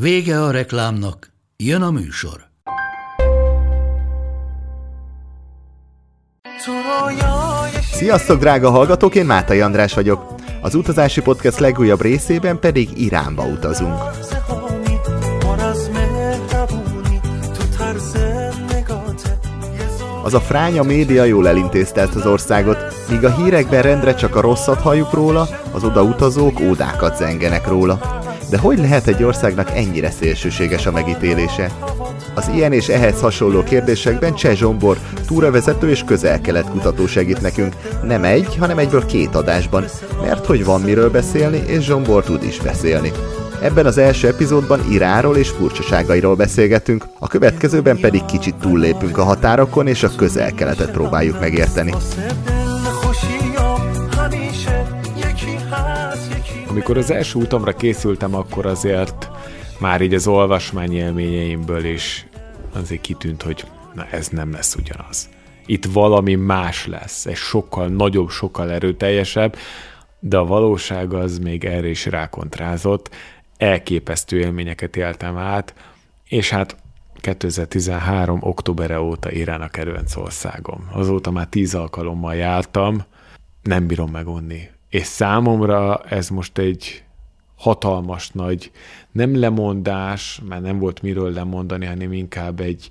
Vége a reklámnak, jön a műsor. Sziasztok, drága hallgatók, én Mátai András vagyok. Az utazási podcast legújabb részében pedig Iránba utazunk. Az a fránya média jól elintézte ezt az országot, míg a hírekben rendre csak a rosszat halljuk róla, az odautazók ódákat zengenek róla. De hogy lehet egy országnak ennyire szélsőséges a megítélése? Az ilyen és ehhez hasonló kérdésekben Cseh Zsombor, túravezető és közel-kelet kutató segít nekünk. Nem egy, hanem egyből két adásban, mert hogy van miről beszélni, és Zsombor tud is beszélni. Ebben az első epizódban Iráról és furcsaságairól beszélgetünk, a következőben pedig kicsit túllépünk a határokon, és a közel-keletet próbáljuk megérteni. Amikor az első utamra készültem, akkor azért már így az olvasmány élményeimből is azért kitűnt, hogy na ez nem lesz ugyanaz. Itt valami más lesz, egy sokkal nagyobb, sokkal erőteljesebb, de a valóság az még erre is rákontrázott. Elképesztő élményeket éltem át, és hát 2013. októbere óta Irán a kedvenc országom. Azóta már tíz alkalommal jártam, nem bírom megunni. És számomra ez most egy hatalmas nagy, nem lemondás, mert nem volt miről lemondani, hanem inkább egy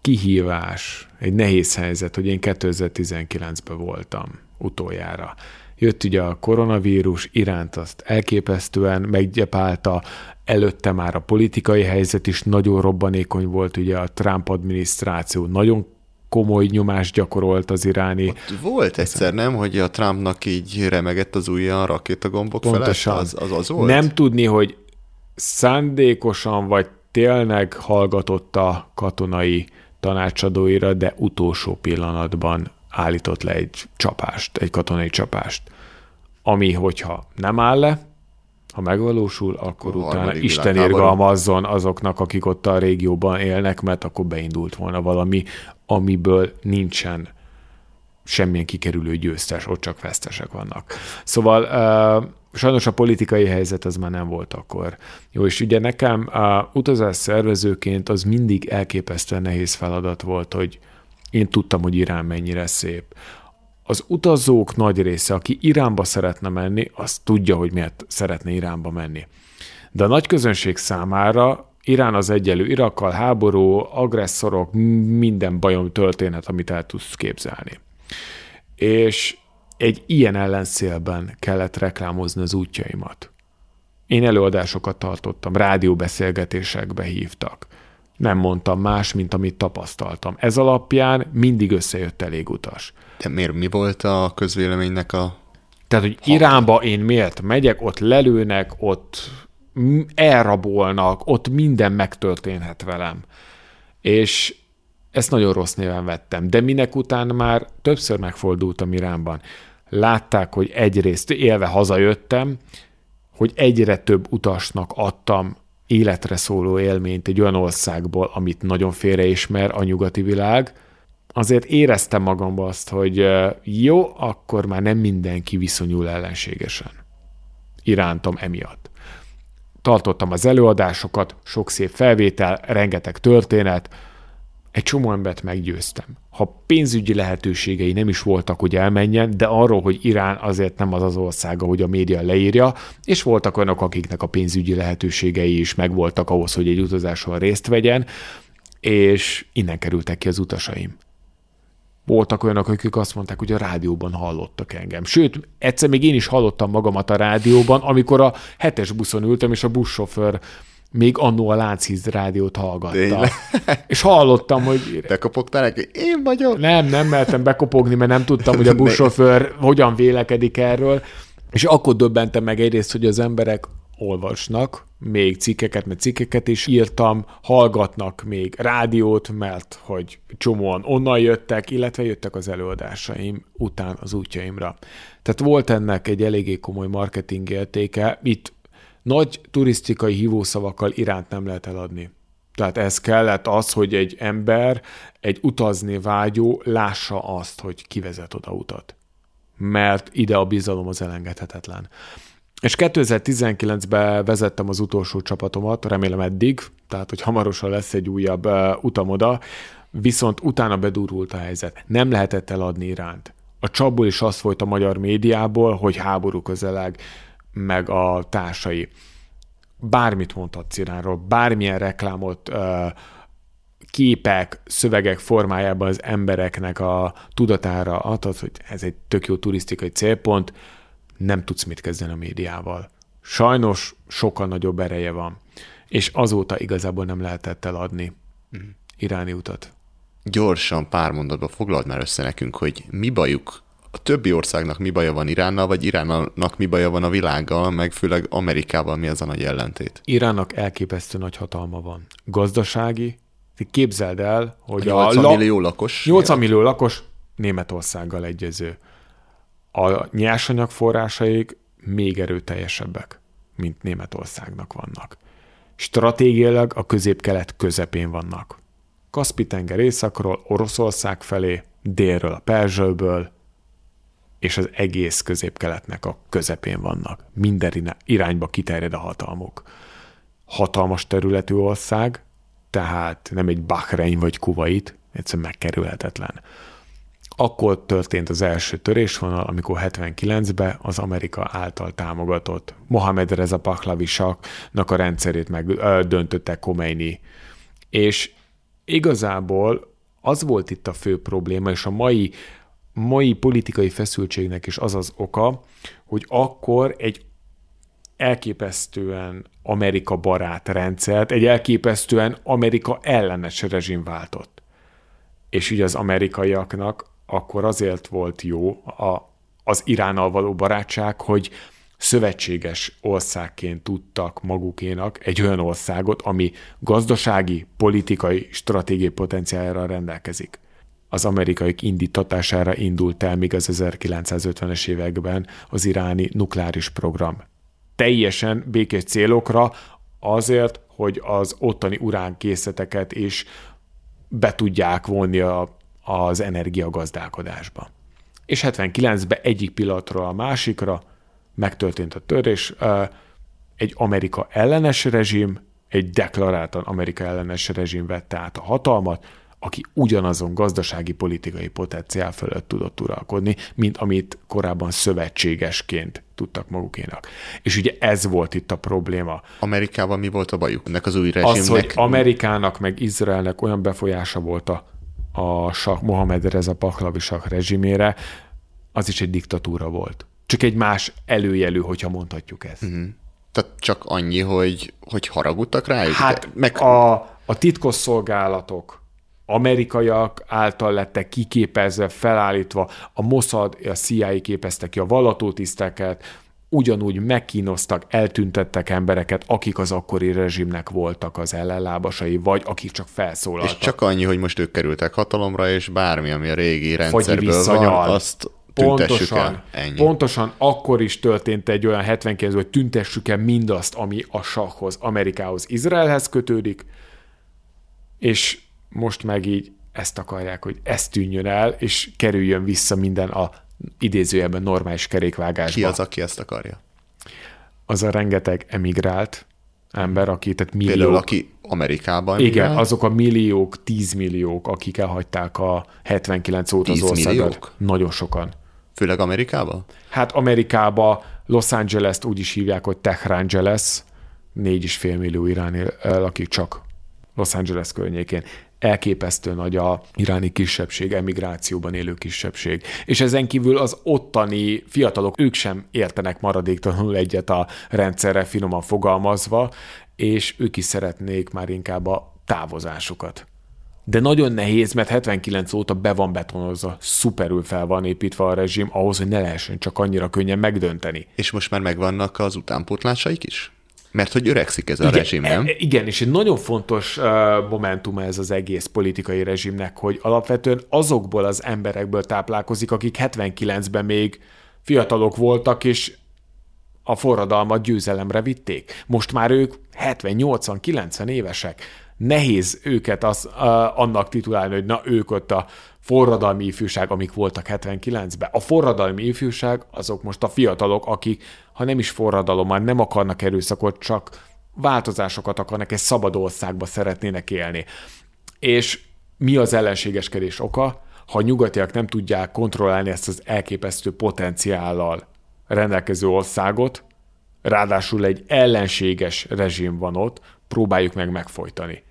kihívás, egy nehéz helyzet, hogy én 2019-ben voltam utoljára. Jött ugye a koronavírus, iránt azt elképesztően meggyepálta, előtte már a politikai helyzet is nagyon robbanékony volt, ugye a Trump adminisztráció nagyon komoly nyomást gyakorolt az iráni. Ott volt egyszer, nem, hogy a Trumpnak így remegett az ujja a rakétagombok Pontosan. felett? Az, az, az volt? Nem tudni, hogy szándékosan vagy tényleg hallgatott a katonai tanácsadóira, de utolsó pillanatban állított le egy csapást, egy katonai csapást, ami, hogyha nem áll le, ha megvalósul, akkor a utána Isten érgalmazzon azoknak, akik ott a régióban élnek, mert akkor beindult volna valami, amiből nincsen semmilyen kikerülő győztes, ott csak vesztesek vannak. Szóval uh, sajnos a politikai helyzet az már nem volt akkor. Jó, és ugye nekem a utazás szervezőként az mindig elképesztően nehéz feladat volt, hogy én tudtam, hogy Irán mennyire szép. Az utazók nagy része, aki Iránba szeretne menni, az tudja, hogy miért szeretne Iránba menni. De a nagy közönség számára Irán az egyelő Irakkal, háború, agresszorok, minden bajom történet, amit el tudsz képzelni. És egy ilyen ellenszélben kellett reklámozni az útjaimat. Én előadásokat tartottam, rádióbeszélgetésekbe hívtak. Nem mondtam más, mint amit tapasztaltam. Ez alapján mindig összejött elég utas. De miért mi volt a közvéleménynek a... Tehát, hogy Iránba én miért megyek, ott lelőnek, ott elrabolnak, ott minden megtörténhet velem. És ezt nagyon rossz néven vettem, de minek után már többször megfordultam Iránban. Látták, hogy egyrészt élve hazajöttem, hogy egyre több utasnak adtam életre szóló élményt egy olyan országból, amit nagyon félreismer a nyugati világ, azért éreztem magamba azt, hogy jó, akkor már nem mindenki viszonyul ellenségesen irántom emiatt tartottam az előadásokat, sok szép felvétel, rengeteg történet, egy csomó embert meggyőztem. Ha pénzügyi lehetőségei nem is voltak, hogy elmenjen, de arról, hogy Irán azért nem az az ország, ahogy a média leírja, és voltak olyanok, akiknek a pénzügyi lehetőségei is megvoltak ahhoz, hogy egy utazáson részt vegyen, és innen kerültek ki az utasaim. Voltak olyanok, akik azt mondták, hogy a rádióban hallottak engem. Sőt, egyszer még én is hallottam magamat a rádióban, amikor a hetes buszon ültem, és a buszsofőr még annó a Lánchíz rádiót hallgatta. Tényleg? És hallottam, hogy... Bekopogtál neki, én vagyok? Nem, nem mertem bekopogni, mert nem tudtam, hogy a buszsofőr hogyan vélekedik erről. És akkor döbbentem meg egyrészt, hogy az emberek olvasnak még cikkeket, mert cikkeket is írtam, hallgatnak még rádiót, mert hogy csomóan onnan jöttek, illetve jöttek az előadásaim után az útjaimra. Tehát volt ennek egy eléggé komoly marketing értéke. Itt nagy turisztikai hívószavakkal iránt nem lehet eladni. Tehát ez kellett az, hogy egy ember, egy utazni vágyó lássa azt, hogy kivezet oda utat. Mert ide a bizalom az elengedhetetlen. És 2019-ben vezettem az utolsó csapatomat, remélem eddig, tehát hogy hamarosan lesz egy újabb uh, utam viszont utána bedurult a helyzet. Nem lehetett eladni iránt. A csapból is azt volt a magyar médiából, hogy háború közeleg, meg a társai. Bármit mondhatsz Iránról, bármilyen reklámot uh, képek, szövegek formájában az embereknek a tudatára adhat, hogy ez egy tök jó turisztikai célpont, nem tudsz mit kezdeni a médiával. Sajnos sokkal nagyobb ereje van, és azóta igazából nem lehetett eladni mm. iráni utat. Gyorsan pár mondatban foglald már össze nekünk, hogy mi bajuk a többi országnak mi baja van Iránnal, vagy Iránnak mi baja van a világgal, meg főleg Amerikával mi az a nagy ellentét? Iránnak elképesztő nagy hatalma van. Gazdasági, képzeld el, hogy a 80 a millió lakos. 80 millió lakos Németországgal egyező a nyersanyag forrásaik még erőteljesebbek, mint Németországnak vannak. Stratégiailag a közép-kelet közepén vannak. Kaspi-tenger északról, Oroszország felé, délről a Perzsölből, és az egész közép-keletnek a közepén vannak. Minden irányba kiterjed a hatalmuk. Hatalmas területű ország, tehát nem egy Bahrein vagy Kuwait, egyszerűen megkerülhetetlen. Akkor történt az első törésvonal, amikor 79-ben az Amerika által támogatott Mohamed Reza Pahlavi saknak a rendszerét meg döntötte Khomeini. És igazából az volt itt a fő probléma, és a mai, mai politikai feszültségnek is az az oka, hogy akkor egy elképesztően Amerika barát rendszert, egy elképesztően Amerika ellenes rezsim váltott. És ugye az amerikaiaknak akkor azért volt jó a, az Iránnal való barátság, hogy szövetséges országként tudtak magukénak egy olyan országot, ami gazdasági, politikai, stratégiai potenciálra rendelkezik. Az amerikaiak indítatására indult el még az 1950-es években az iráni nukleáris program. Teljesen békés célokra, azért, hogy az ottani uránkészleteket is be tudják vonni a az energiagazdálkodásba. És 79-ben egyik pillanatról a másikra megtörtént a törés, egy Amerika ellenes rezsim, egy deklaráltan Amerika ellenes rezsim vette át a hatalmat, aki ugyanazon gazdasági politikai potenciál fölött tudott uralkodni, mint amit korábban szövetségesként tudtak magukénak. És ugye ez volt itt a probléma. Amerikával mi volt a bajuk ennek az új rezsimnek? Az, hogy Amerikának meg Izraelnek olyan befolyása volt a a sak, Mohamed Reza Pahlavi sak rezsimére, az is egy diktatúra volt. Csak egy más előjelű, hogyha mondhatjuk ezt. Uh-huh. Tehát csak annyi, hogy, hogy haragudtak rájuk? Hát meg... a, a titkosszolgálatok amerikaiak által lettek kiképezve, felállítva, a Mossad, a CIA képezte ki a vallatótiszteket, ugyanúgy megkínoztak, eltüntettek embereket, akik az akkori rezsimnek voltak az ellenlábasai, vagy akik csak felszólaltak. És csak annyi, hogy most ők kerültek hatalomra, és bármi, ami a régi rendszerből van, azt pontosan, el. Ennyi. Pontosan akkor is történt egy olyan 79 hogy tüntessük el mindazt, ami a sakhoz, Amerikához, Izraelhez kötődik, és most meg így ezt akarják, hogy ez tűnjön el, és kerüljön vissza minden a idézőjelben normális kerékvágásba. Ki az, aki ezt akarja? Az a rengeteg emigrált ember, aki, tehát milliók. Például, aki Amerikában Igen, emigrált? azok a milliók, tízmilliók, akik elhagyták a 79 óta az országot. Milliók? Nagyon sokan. Főleg Amerikába? Hát Amerikába, Los Angeles-t úgy is hívják, hogy Tehrangeles, négy és fél millió iráni lakik csak Los Angeles környékén elképesztő nagy a iráni kisebbség, emigrációban élő kisebbség. És ezen kívül az ottani fiatalok, ők sem értenek maradéktalanul egyet a rendszerre finoman fogalmazva, és ők is szeretnék már inkább a távozásukat. De nagyon nehéz, mert 79 óta be van betonozva, szuperül fel van építve a rezsim ahhoz, hogy ne lehessen csak annyira könnyen megdönteni. És most már megvannak az utánpótlásaik is? Mert hogy öregszik ez a igen, rezsim, nem? e- Igen, és egy nagyon fontos uh, momentum ez az egész politikai rezsimnek, hogy alapvetően azokból az emberekből táplálkozik, akik 79-ben még fiatalok voltak, és a forradalmat győzelemre vitték. Most már ők 70-80-90 évesek. Nehéz őket az, uh, annak titulálni, hogy na ők ott a forradalmi ifjúság, amik voltak 79-ben. A forradalmi ifjúság azok most a fiatalok, akik, ha nem is forradalommal, nem akarnak erőszakot, csak változásokat akarnak, egy szabad országba szeretnének élni. És mi az ellenségeskedés oka? Ha a nyugatiak nem tudják kontrollálni ezt az elképesztő potenciállal rendelkező országot, ráadásul egy ellenséges rezsim van ott, próbáljuk meg megfojtani.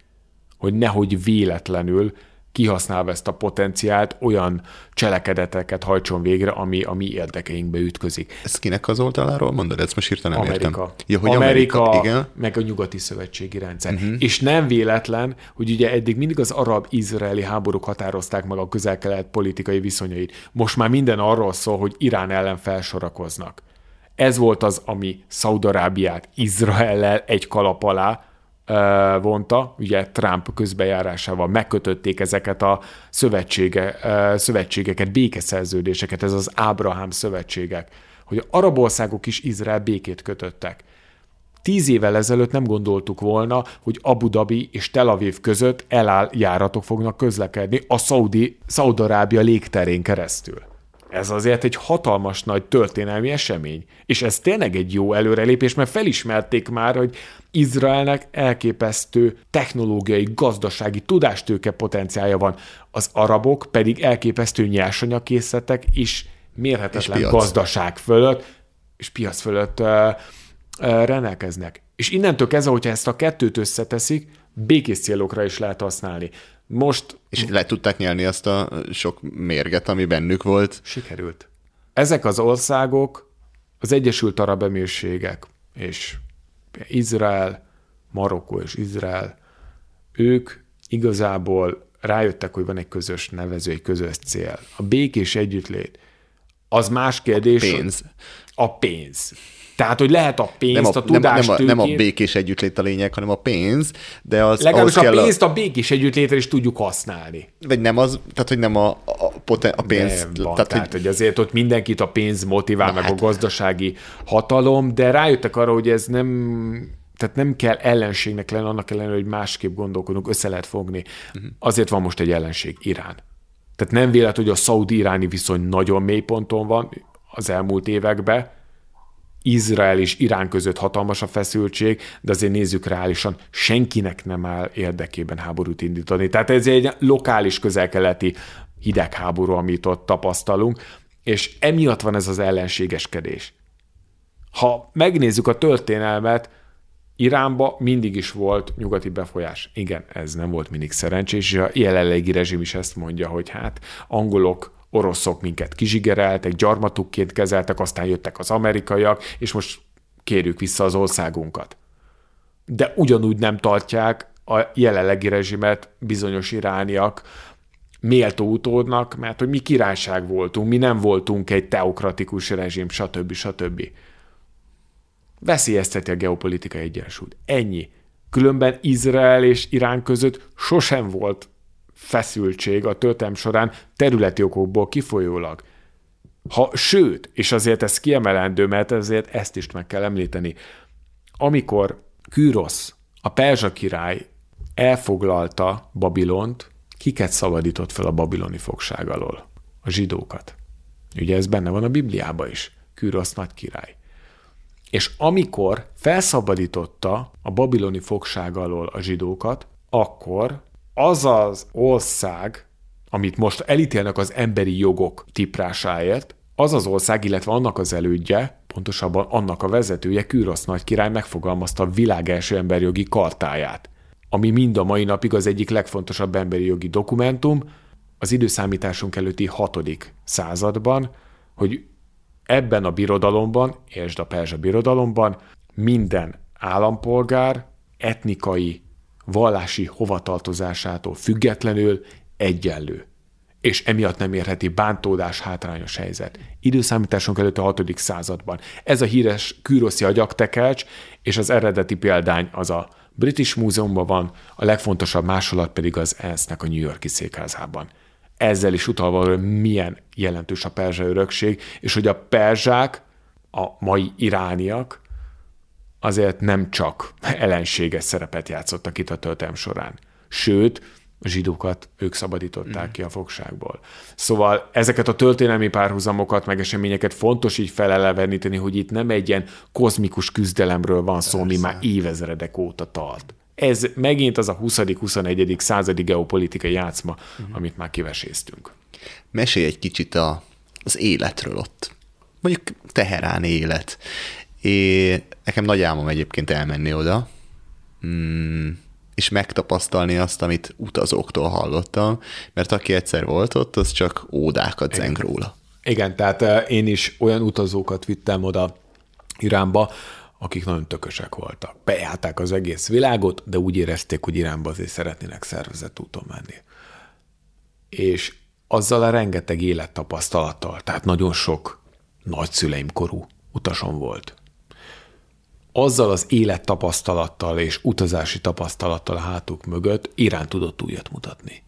Hogy nehogy véletlenül kihasználva ezt a potenciált, olyan cselekedeteket hajtson végre, ami a mi érdekeinkbe ütközik. Ez kinek az oldaláról mondod? Ezt most hirtelen Amerika. értem. Ja, hogy Amerika, Amerika, igen. meg a nyugati szövetségi rendszer. Uh-huh. És nem véletlen, hogy ugye eddig mindig az arab-izraeli háborúk határozták meg a közel-kelet politikai viszonyait. Most már minden arról szól, hogy Irán ellen felsorakoznak. Ez volt az, ami Szaudarábiát Izraellel egy kalap alá vonta, ugye Trump közbejárásával megkötötték ezeket a szövetsége, szövetségeket, békeszerződéseket, ez az Ábrahám szövetségek, hogy arab országok is Izrael békét kötöttek. Tíz évvel ezelőtt nem gondoltuk volna, hogy Abu Dhabi és Tel Aviv között eláll járatok fognak közlekedni a Szaudi, Szaudarábia légterén keresztül. Ez azért egy hatalmas nagy történelmi esemény. És ez tényleg egy jó előrelépés, mert felismerték már, hogy Izraelnek elképesztő technológiai, gazdasági, tudástőke potenciálja van. Az arabok pedig elképesztő nyersanyagkészletek és mérhetetlen És gazdaság fölött és piac fölött uh, uh, rendelkeznek. És innentől kezdve, hogyha ezt a kettőt összeteszik, békés célokra is lehet használni. Most És le tudták nyelni azt a sok mérget, ami bennük volt. sikerült. Ezek az országok, az Egyesült Arab Emírségek és Izrael, Marokkó és Izrael, ők igazából rájöttek, hogy van egy közös nevező, egy közös cél. A békés együttlét. Az más kérdés. Pénz. A pénz. Tehát, hogy lehet a pénzt, Nem a, a nem, nem, tudást, a, nem a békés együttlét a lényeg, hanem a pénz, de az Legalábbis a pénzt a békés együttlétre is tudjuk használni. A, vagy nem az, tehát hogy nem a, a, poten, a pénz. Nem van, tehát, tehát, hogy, hogy azért ott mindenkit a pénz motivál, meg hát. a gazdasági hatalom, de rájöttek arra, hogy ez nem tehát nem kell ellenségnek lenni, annak ellenére, hogy másképp gondolkodunk, össze lehet fogni. Uh-huh. Azért van most egy ellenség, Irán. Tehát nem véletlen, hogy a szaudi-iráni viszony nagyon mély ponton van az elmúlt években, Izrael és Irán között hatalmas a feszültség, de azért nézzük reálisan, senkinek nem áll érdekében háborút indítani. Tehát ez egy lokális közelkeleti hidegháború, amit ott tapasztalunk, és emiatt van ez az ellenségeskedés. Ha megnézzük a történelmet, Iránba mindig is volt nyugati befolyás. Igen, ez nem volt mindig szerencsés, és a jelenlegi rezsim is ezt mondja, hogy hát angolok, oroszok minket kizsigereltek, gyarmatukként kezeltek, aztán jöttek az amerikaiak, és most kérjük vissza az országunkat. De ugyanúgy nem tartják a jelenlegi rezsimet bizonyos irániak méltó utódnak, mert hogy mi királyság voltunk, mi nem voltunk egy teokratikus rezsim, stb. stb. Veszélyezteti a geopolitikai egyensúlyt. Ennyi. Különben Izrael és Irán között sosem volt feszültség a történelm során területi okokból kifolyólag. Ha, sőt, és azért ez kiemelendő, mert ezért ezt is meg kell említeni, amikor Kürosz, a perzsa király elfoglalta Babilont, kiket szabadított fel a babiloni fogság alól? A zsidókat. Ugye ez benne van a Bibliában is. Kürosz nagy király. És amikor felszabadította a babiloni fogság alól a zsidókat, akkor az az ország, amit most elítélnek az emberi jogok tiprásáért, az az ország, illetve annak az elődje, pontosabban annak a vezetője, Kürosz nagy király megfogalmazta a világ első emberjogi kartáját, ami mind a mai napig az egyik legfontosabb emberi jogi dokumentum, az időszámításunk előtti hatodik században, hogy ebben a birodalomban, és a perzsa birodalomban minden állampolgár etnikai, vallási hovatartozásától függetlenül egyenlő. és emiatt nem érheti bántódás hátrányos helyzet. Időszámításunk előtt a 6. században. Ez a híres kűroszi agyaktekercs, és az eredeti példány az a British Múzeumban van, a legfontosabb másolat pedig az ENSZ-nek a New Yorki székházában. Ezzel is utalva, hogy milyen jelentős a perzsa örökség, és hogy a perzsák, a mai irániak azért nem csak ellenséges szerepet játszottak itt a töltem során. Sőt, a zsidókat ők szabadították mm. ki a fogságból. Szóval ezeket a történelmi párhuzamokat, meg eseményeket fontos így feleleveníteni, hogy itt nem egy ilyen kozmikus küzdelemről van szó, ami már évezredek óta tart. Ez megint az a 20.-21. századi geopolitikai játszma, mm. amit már kiveséztünk. Mesélj egy kicsit a, az életről ott. Mondjuk teheráni élet. É, nekem nagy álmom egyébként elmenni oda. Mm, és megtapasztalni azt, amit utazóktól hallottam, mert aki egyszer volt ott, az csak ódákat zeng róla. Igen, tehát eh, én is olyan utazókat vittem oda Iránba, akik nagyon tökösek voltak. Bejárták az egész világot, de úgy érezték, hogy Iránba azért szeretnének szervezett úton menni. És azzal a rengeteg élettapasztalattal, tehát nagyon sok nagyszüleim korú utasom volt, azzal az élettapasztalattal és utazási tapasztalattal a hátuk mögött Irán tudott újat mutatni.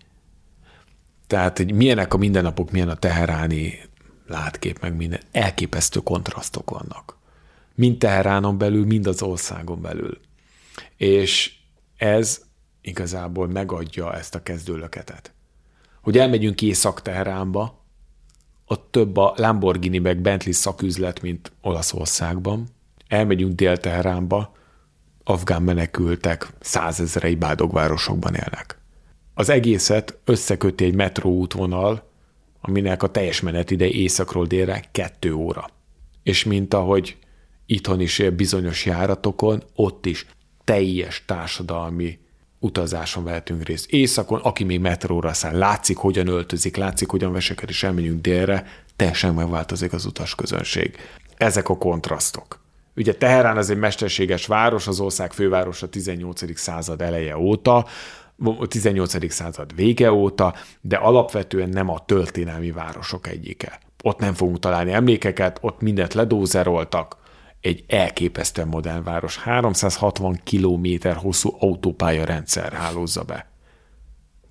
Tehát, hogy milyenek a mindennapok, milyen a teheráni látkép, meg minden, elképesztő kontrasztok vannak. Mind Teheránon belül, mind az országon belül. És ez igazából megadja ezt a kezdőlöketet. Hogy elmegyünk Észak-Teheránba, ott több a Lamborghini meg Bentley szaküzlet, mint Olaszországban, elmegyünk Dél-Teheránba, afgán menekültek százezrei bádogvárosokban élnek. Az egészet összeköti egy metróútvonal, aminek a teljes menetide északról délre kettő óra. És mint ahogy itthon is bizonyos járatokon, ott is teljes társadalmi utazáson vehetünk részt. Északon, aki még metróra száll, látszik, hogyan öltözik, látszik, hogyan veseked, és elmegyünk délre, teljesen megváltozik az utasközönség. Ezek a kontrasztok. Ugye Teherán az egy mesterséges város, az ország fővárosa 18. század eleje óta, 18. század vége óta, de alapvetően nem a történelmi városok egyike. Ott nem fogunk találni emlékeket, ott mindent ledózeroltak, egy elképesztően modern város. 360 kilométer hosszú autópálya rendszer hálózza be.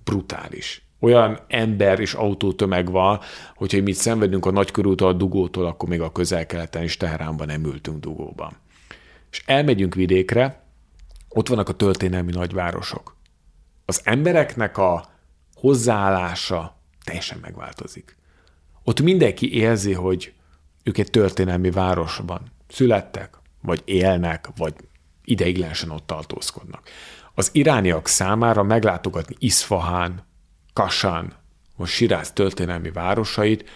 Brutális olyan ember és autótömeg van, hogyha mi szenvedünk a nagykörútól, a dugótól, akkor még a közel-keleten és Teheránban nem ültünk dugóban. És elmegyünk vidékre, ott vannak a történelmi nagyvárosok. Az embereknek a hozzáállása teljesen megváltozik. Ott mindenki érzi, hogy ők egy történelmi városban születtek, vagy élnek, vagy ideiglenesen ott tartózkodnak. Az irániak számára meglátogatni Isfahán, Kasán, most Siráz történelmi városait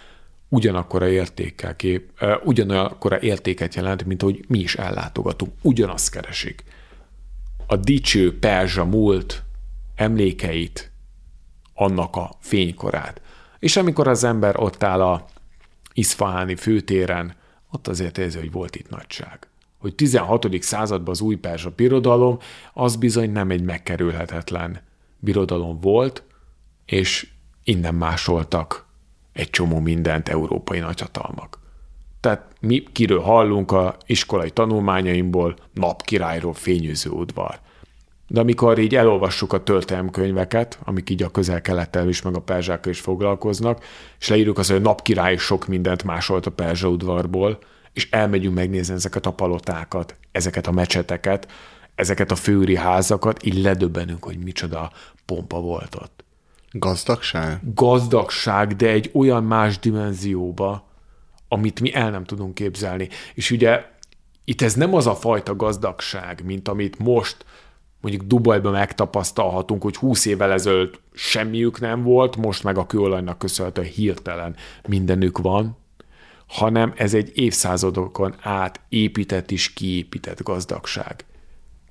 ugyanakkora értékkel kép, ugyanakkora értéket jelent, mint hogy mi is ellátogatunk. Ugyanazt keresik. A dicső perzsa múlt emlékeit, annak a fénykorát. És amikor az ember ott áll a Iszfaháni főtéren, ott azért érzi, hogy volt itt nagyság. Hogy 16. században az új perzsa birodalom, az bizony nem egy megkerülhetetlen birodalom volt, és innen másoltak egy csomó mindent európai nagyhatalmak. Tehát mi kiről hallunk a iskolai tanulmányaimból, napkirályról fényűző udvar. De amikor így elolvassuk a történelmkönyveket, amik így a közel-kelettel is, meg a perzsákkal is foglalkoznak, és leírjuk azt, hogy a napkirály sok mindent másolt a perzsa udvarból, és elmegyünk megnézni ezeket a palotákat, ezeket a mecseteket, ezeket a főri házakat, így ledöbbenünk, hogy micsoda pompa volt ott. Gazdagság? Gazdagság, de egy olyan más dimenzióba, amit mi el nem tudunk képzelni. És ugye itt ez nem az a fajta gazdagság, mint amit most mondjuk Dubajban megtapasztalhatunk, hogy 20 évvel ezelőtt semmiük nem volt, most meg a kőolajnak köszönhetően hirtelen mindenük van, hanem ez egy évszázadokon át épített és kiépített gazdagság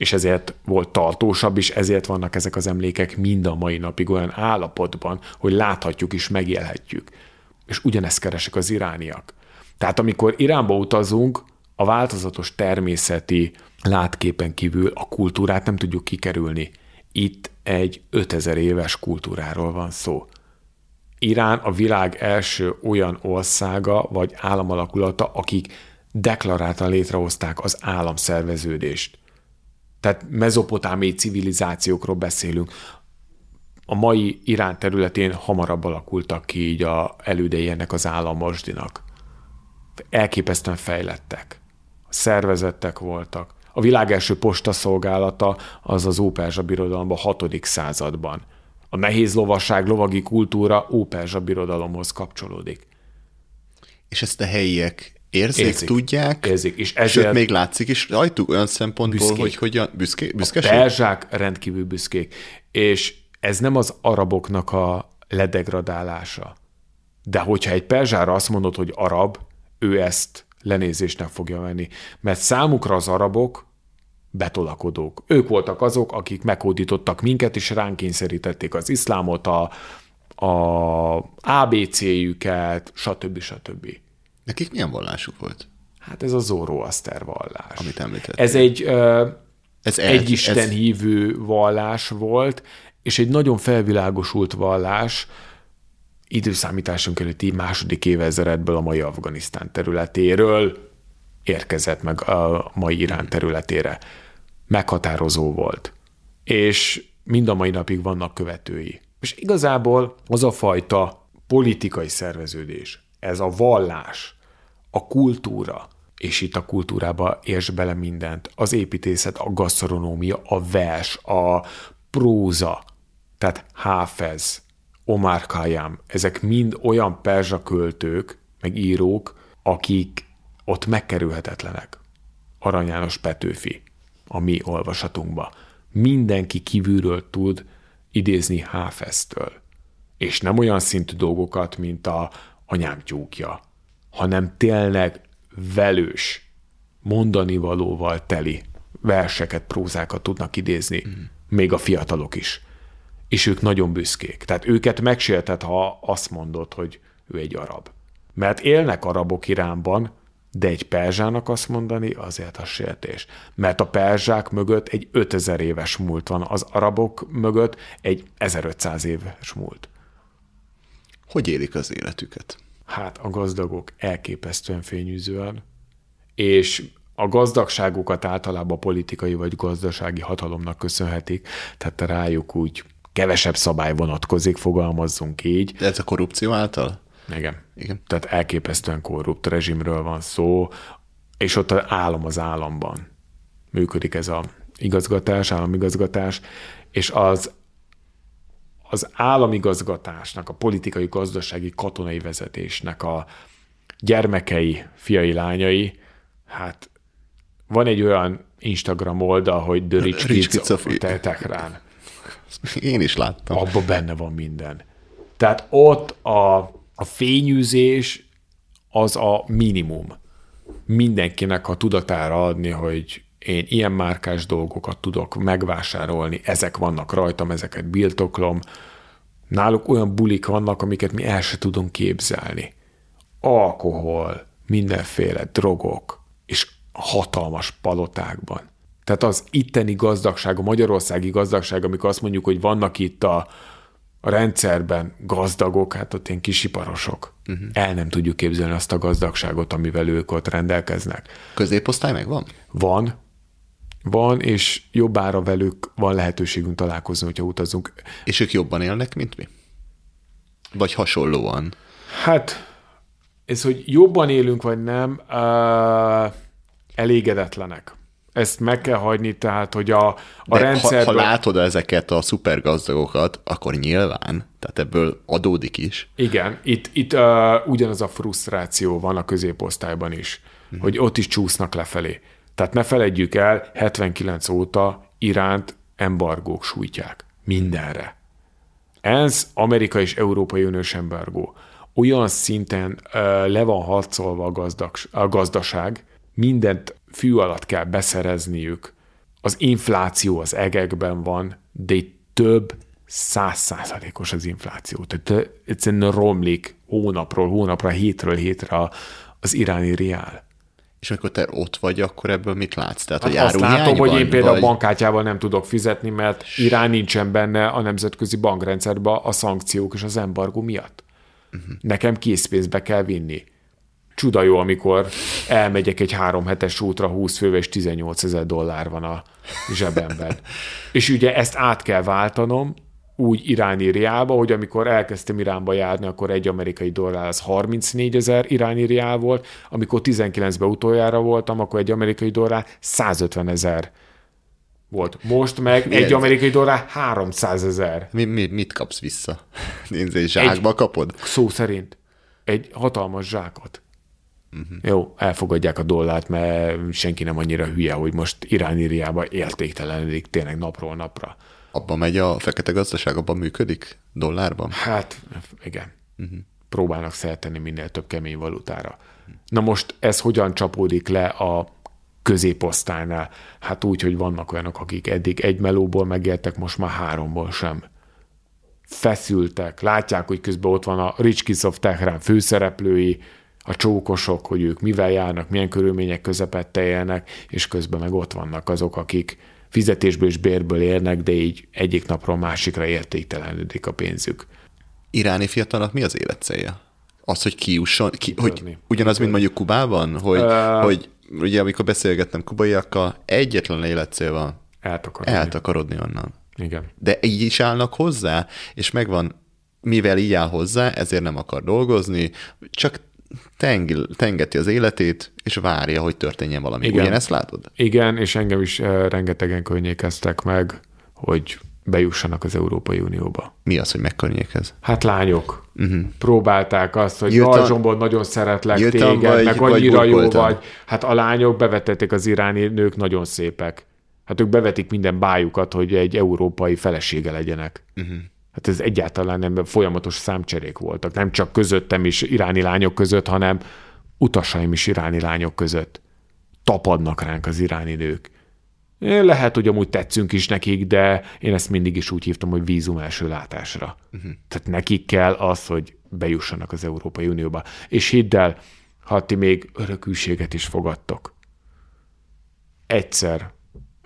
és ezért volt tartósabb, és ezért vannak ezek az emlékek mind a mai napig olyan állapotban, hogy láthatjuk és megélhetjük. És ugyanezt keresek az irániak. Tehát amikor Iránba utazunk, a változatos természeti látképen kívül a kultúrát nem tudjuk kikerülni. Itt egy 5000 éves kultúráról van szó. Irán a világ első olyan országa vagy államalakulata, akik deklaráltan létrehozták az államszerveződést. Tehát mezopotámiai civilizációkról beszélünk. A mai Irán területén hamarabb alakultak ki így a elődei ennek az államosdinak. Elképesztően fejlettek. Szervezettek voltak. A világ első postaszolgálata az az Óperzsa birodalomban 6. században. A nehéz lovasság, lovagi kultúra Óperzsa birodalomhoz kapcsolódik. És ezt a helyiek érzik, Érzik. tudják, Érzik, és sőt, ezért- még látszik is rajtuk olyan szempontból, Büszkék. hogy hogyan, büszké, A büszkeség? perzsák rendkívül büszkék. És ez nem az araboknak a ledegradálása. De hogyha egy perzsára azt mondod, hogy arab, ő ezt lenézésnek fogja venni. Mert számukra az arabok betolakodók. Ők voltak azok, akik meghódítottak minket, és ránk kényszerítették az iszlámot, a, a ABC-jüket, stb. stb. Nekik milyen vallásuk volt? Hát ez a Zoroaster vallás. Amit említettél. Ez egy ö, Ez egy Isten ez, hívő vallás volt, és egy nagyon felvilágosult vallás, időszámításunk előtti második évezredből a mai Afganisztán területéről érkezett meg a mai Irán területére. Meghatározó volt. És mind a mai napig vannak követői. És igazából az a fajta politikai szerveződés, ez a vallás, a kultúra, és itt a kultúrába érts bele mindent, az építészet, a gasztronómia, a vers, a próza, tehát Háfez, Omar Khayyam, ezek mind olyan perzsa költők, meg írók, akik ott megkerülhetetlenek. Arany János Petőfi, a mi olvasatunkba. Mindenki kívülről tud idézni Háfeztől. És nem olyan szintű dolgokat, mint a anyám tyúkja, hanem tényleg velős, mondani valóval teli verseket, prózákat tudnak idézni, mm. még a fiatalok is. És ők nagyon büszkék. Tehát őket megsérted, ha azt mondod, hogy ő egy arab. Mert élnek arabok Iránban, de egy perzsának azt mondani azért a sértés. Mert a perzsák mögött egy 5000 éves múlt van, az arabok mögött egy 1500 éves múlt. Hogy élik az életüket? Hát a gazdagok elképesztően fényűzően, és a gazdagságukat általában politikai vagy gazdasági hatalomnak köszönhetik, tehát rájuk úgy kevesebb szabály vonatkozik, fogalmazzunk így. De ez a korrupció által? Igen. Igen. Tehát elképesztően korrupt rezsimről van szó, és ott az állam az államban működik ez a igazgatás, államigazgatás, és az az államigazgatásnak, a politikai, gazdasági, katonai vezetésnek a gyermekei, fiai, lányai, hát van egy olyan Instagram oldal, hogy The Rich, Rich of of- Teherán. Én is láttam. Abban benne van minden. Tehát ott a, a fényűzés az a minimum. Mindenkinek a tudatára adni, hogy én ilyen márkás dolgokat tudok megvásárolni, ezek vannak rajtam, ezeket birtoklom. Náluk olyan bulik vannak, amiket mi el se tudunk képzelni. Alkohol, mindenféle drogok, és hatalmas palotákban. Tehát az itteni gazdagság, a magyarországi gazdagság, amikor azt mondjuk, hogy vannak itt a, a rendszerben gazdagok, hát ott ilyen kisiparosok. Uh-huh. El nem tudjuk képzelni azt a gazdagságot, amivel ők ott rendelkeznek. Középosztály megvan? Van, van, és jobbára velük van lehetőségünk találkozni, hogyha utazunk. És ők jobban élnek, mint mi? Vagy hasonlóan? Hát, ez, hogy jobban élünk, vagy nem, uh, elégedetlenek. Ezt meg kell hagyni, tehát, hogy a, a De ha, rendszerben... ha látod ezeket a szupergazdagokat, akkor nyilván, tehát ebből adódik is. Igen, itt, itt uh, ugyanaz a frusztráció van a középosztályban is, mm. hogy ott is csúsznak lefelé. Tehát ne feledjük el, 79 óta Iránt embargók sújtják. Mindenre. Ez Amerika és Európai Uniós embargó. Olyan szinten uh, le van harcolva a, a gazdaság, mindent fű alatt kell beszerezniük. Az infláció az egekben van, de itt több száz százalékos az infláció. Tehát egyszerűen romlik hónapról hónapra, hétről hétre az iráni riál. És amikor te ott vagy, akkor ebből mit látsz? Tehát, hogy Hát azt látom, hogy én például vagy... bankkártyával nem tudok fizetni, mert Irán nincsen benne a nemzetközi bankrendszerben a szankciók és az embargó miatt. Uh-huh. Nekem készpénzbe kell vinni. Csuda jó, amikor elmegyek egy három hetes útra 20 fővel, és 18 ezer dollár van a zsebemben. és ugye ezt át kell váltanom, úgy iráni riálba, hogy amikor elkezdtem Iránba járni, akkor egy amerikai dollár az 34 ezer iráni riál volt, amikor 19-ben utoljára voltam, akkor egy amerikai dollár 150 ezer volt. Most meg Milyen? egy amerikai dollár 300 ezer. Mi, mi, mit kapsz vissza? Nézd, zsákba egy, kapod? Szó szerint. Egy hatalmas zsákot. Uh-huh. Jó, elfogadják a dollárt, mert senki nem annyira hülye, hogy most Irán-Iriába értéktelenedik tényleg napról napra. Abban megy a fekete gazdaság, abban működik? Dollárban? Hát, igen. Uh-huh. Próbálnak szerteni minél több kemény valutára. Na most ez hogyan csapódik le a középosztálynál? Hát úgy, hogy vannak olyanok, akik eddig egy melóból megéltek, most már háromból sem. Feszültek, látják, hogy közben ott van a Rich Kids of Tehran főszereplői, a csókosok, hogy ők mivel járnak, milyen körülmények közepette élnek, és közben meg ott vannak azok, akik fizetésből és bérből érnek, de így egyik napról másikra értéktelenődik a pénzük. Iráni fiatalnak mi az élet célja? Az, hogy kiusson, ki, hogy ugyanaz, mint mondjuk Kubában, hogy, uh, hogy ugye amikor beszélgettem kubaiakkal, egyetlen életcél van. Eltakarodni. Eltakarodni onnan. Igen. De így is állnak hozzá, és megvan, mivel így áll hozzá, ezért nem akar dolgozni, csak tengil, tengeti az életét, és várja, hogy történjen valami. Igen. Ugyanezt látod? Igen, és engem is uh, rengetegen környékeztek meg, hogy bejussanak az Európai Unióba. Mi az, hogy megkörnyékez? Hát lányok. Uh-huh. Próbálták azt, hogy Jöttem, Zsombor, nagyon szeretlek téged, vagy, meg annyira jó vagy. Hát a lányok bevetették az iráni nők nagyon szépek. Hát ők bevetik minden bájukat, hogy egy európai felesége legyenek. Uh-huh. Hát ez egyáltalán nem folyamatos számcserék voltak. Nem csak közöttem is iráni lányok között, hanem utasaim is iráni lányok között. Tapadnak ránk az iráni nők. Lehet, hogy amúgy tetszünk is nekik, de én ezt mindig is úgy hívtam, hogy vízum első látásra. Uh-huh. Tehát nekik kell az, hogy bejussanak az Európai Unióba. És hidd el, ha ti még örökülséget is fogadtok, egyszer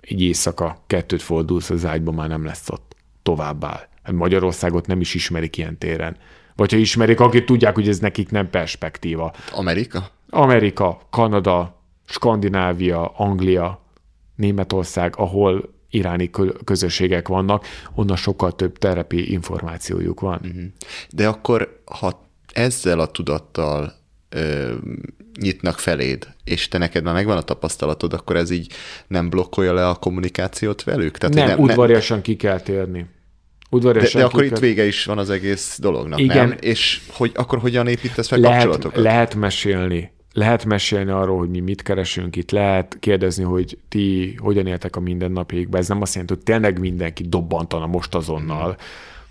egy éjszaka kettőt fordulsz az ágyba, már nem lesz ott. Továbbáll. Hát Magyarországot nem is ismerik ilyen téren. Vagy ha ismerik, akik tudják, hogy ez nekik nem perspektíva. Amerika? Amerika, Kanada, Skandinávia, Anglia, Németország, ahol iráni közösségek vannak, onnan sokkal több terepi információjuk van. Mhm. De akkor, ha ezzel a tudattal ö, nyitnak feléd, és te neked már megvan a tapasztalatod, akkor ez így nem blokkolja le a kommunikációt velük? Tehát, nem, nem, udvariasan nem... ki kell térni. Udvariasan de, de akkor itt vége is van az egész dolognak, Igen. nem? És hogy akkor hogyan építesz fel lehet, kapcsolatokat? Lehet mesélni. Lehet mesélni arról, hogy mi mit keresünk itt, lehet kérdezni, hogy ti hogyan éltek a mindennapjaikban. Ez nem azt jelenti, hogy tényleg mindenki dobbantana most azonnal.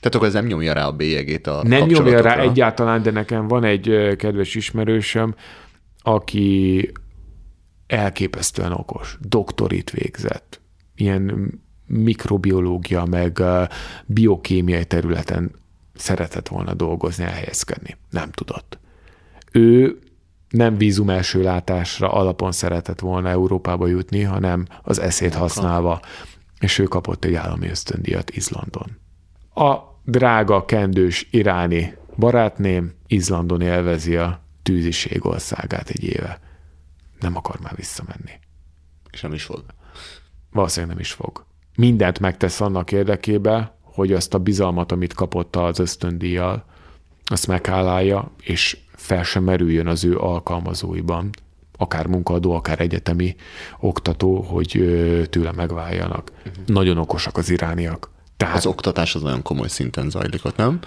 Tehát akkor ez nem nyomja rá a bélyegét a Nem nyomja rá egyáltalán, de nekem van egy kedves ismerősöm, aki elképesztően okos, doktorit végzett, ilyen mikrobiológia, meg biokémiai területen szeretett volna dolgozni, elhelyezkedni. Nem tudott. Ő nem vízum első látásra alapon szeretett volna Európába jutni, hanem az eszét használva, és ő kapott egy állami ösztöndíjat Izlandon. A drága, kendős iráni barátném Izlandon élvezi a tűziség országát egy éve. Nem akar már visszamenni. És nem is fog. Valószínűleg nem is fog mindent megtesz annak érdekébe, hogy azt a bizalmat, amit kapott az ösztöndíjjal, azt meghálálja, és fel sem merüljön az ő alkalmazóiban, akár munkadó, akár egyetemi oktató, hogy tőle megváljanak. Uh-huh. Nagyon okosak az irániak. Tehát, az oktatás az nagyon komoly szinten zajlik ott, nem?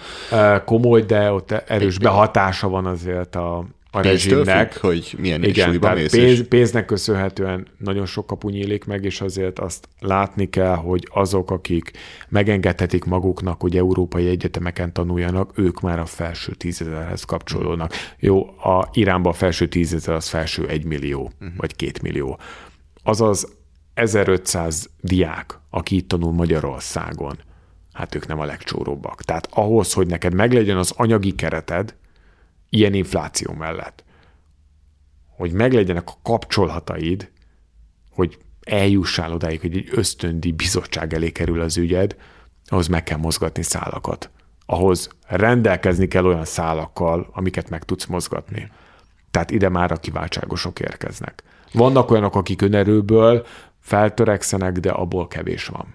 Komoly, de ott erős behatása van azért a, a rezsimnek. Függ, hogy milyen Igen, tehát mész pénz, pénznek köszönhetően nagyon sok kapu nyílik meg, és azért azt látni kell, hogy azok, akik megengedhetik maguknak, hogy európai egyetemeken tanuljanak, ők már a felső tízezerhez kapcsolódnak. Jó, a Iránban a felső tízezer az felső egy millió, uh-huh. vagy két millió. Azaz 1500 diák, aki itt tanul Magyarországon, hát ők nem a legcsóróbbak. Tehát ahhoz, hogy neked meglegyen az anyagi kereted, ilyen infláció mellett, hogy meglegyenek a kapcsolataid, hogy eljussál odáig, hogy egy ösztöndi bizottság elé kerül az ügyed, ahhoz meg kell mozgatni szálakat. ahhoz rendelkezni kell olyan szálakkal, amiket meg tudsz mozgatni. Tehát ide már a kiváltságosok érkeznek. Vannak olyanok, akik önerőből feltörekszenek, de abból kevés van.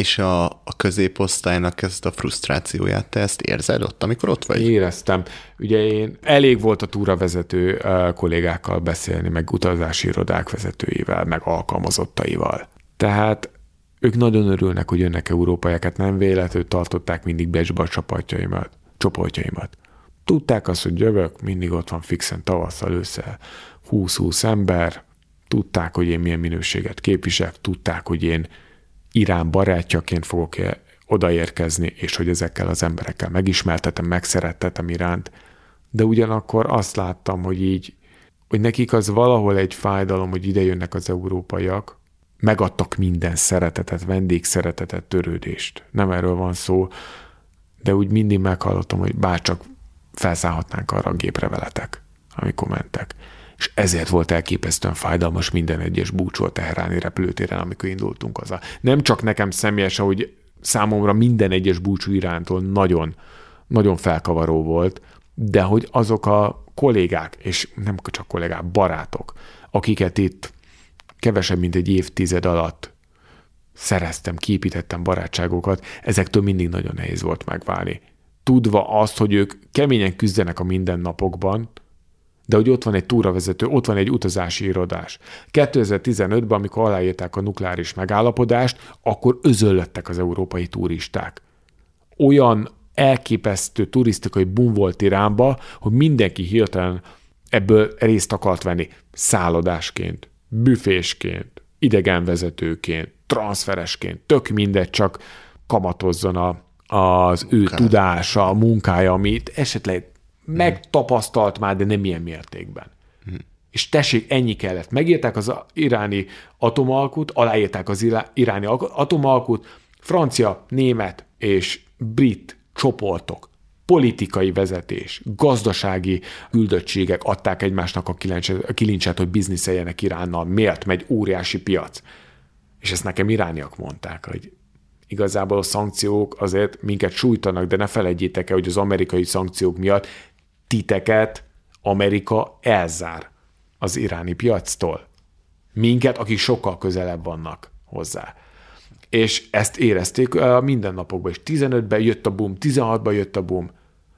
És a, a középosztálynak ezt a frusztrációját, te ezt érzed ott, amikor ott vagy? Éreztem. Ugye én elég volt a túravezető kollégákkal beszélni, meg utazási irodák vezetőivel, meg alkalmazottaival. Tehát ők nagyon örülnek, hogy jönnek európaiakat, nem véletlenül tartották mindig becsbe a csapatjaimat, csoportjaimat. Tudták azt, hogy jövök, mindig ott van fixen tavasszal, ősszel 20-20 ember, tudták, hogy én milyen minőséget képviselek, tudták, hogy én Irán barátjaként fogok odaérkezni, és hogy ezekkel az emberekkel megismertetem, megszerettetem Iránt, de ugyanakkor azt láttam, hogy így, hogy nekik az valahol egy fájdalom, hogy ide jönnek az európaiak, megadtak minden szeretetet, vendégszeretetet, törődést. Nem erről van szó, de úgy mindig meghallottam, hogy bárcsak felszállhatnánk arra a gépre veletek, amikor mentek. És ezért volt elképesztően fájdalmas minden egyes búcsú a Teheráni repülőtéren, amikor indultunk haza. Nem csak nekem személyes, hogy számomra minden egyes búcsú irántól nagyon, nagyon felkavaró volt, de hogy azok a kollégák, és nem csak kollégák, barátok, akiket itt kevesebb, mint egy évtized alatt szereztem, képítettem barátságokat, ezektől mindig nagyon nehéz volt megválni. Tudva azt, hogy ők keményen küzdenek a mindennapokban, de hogy ott van egy túravezető, ott van egy utazási irodás. 2015-ben, amikor aláírták a nukleáris megállapodást, akkor özöllöttek az európai turisták. Olyan elképesztő turisztikai boom volt Iránba, hogy mindenki hirtelen ebből részt akart venni szállodásként, büfésként, idegenvezetőként, transferesként, tök mindegy, csak kamatozzon a, az ő tudása, a munkája, amit esetleg megtapasztalt már, de nem ilyen mértékben. Hmm. És tessék, ennyi kellett. Megírták az iráni atomalkut, aláírták az iráni atomalkut, francia, német és brit csoportok, politikai vezetés, gazdasági küldöttségek adták egymásnak a kilincset, hogy bizniszeljenek Iránnal, miért megy óriási piac. És ezt nekem irániak mondták, hogy igazából a szankciók azért minket sújtanak, de ne felejtjétek el, hogy az amerikai szankciók miatt titeket Amerika elzár az iráni piactól. Minket, akik sokkal közelebb vannak hozzá. És ezt érezték a mindennapokban is. 15-ben jött a boom, 16-ban jött a boom.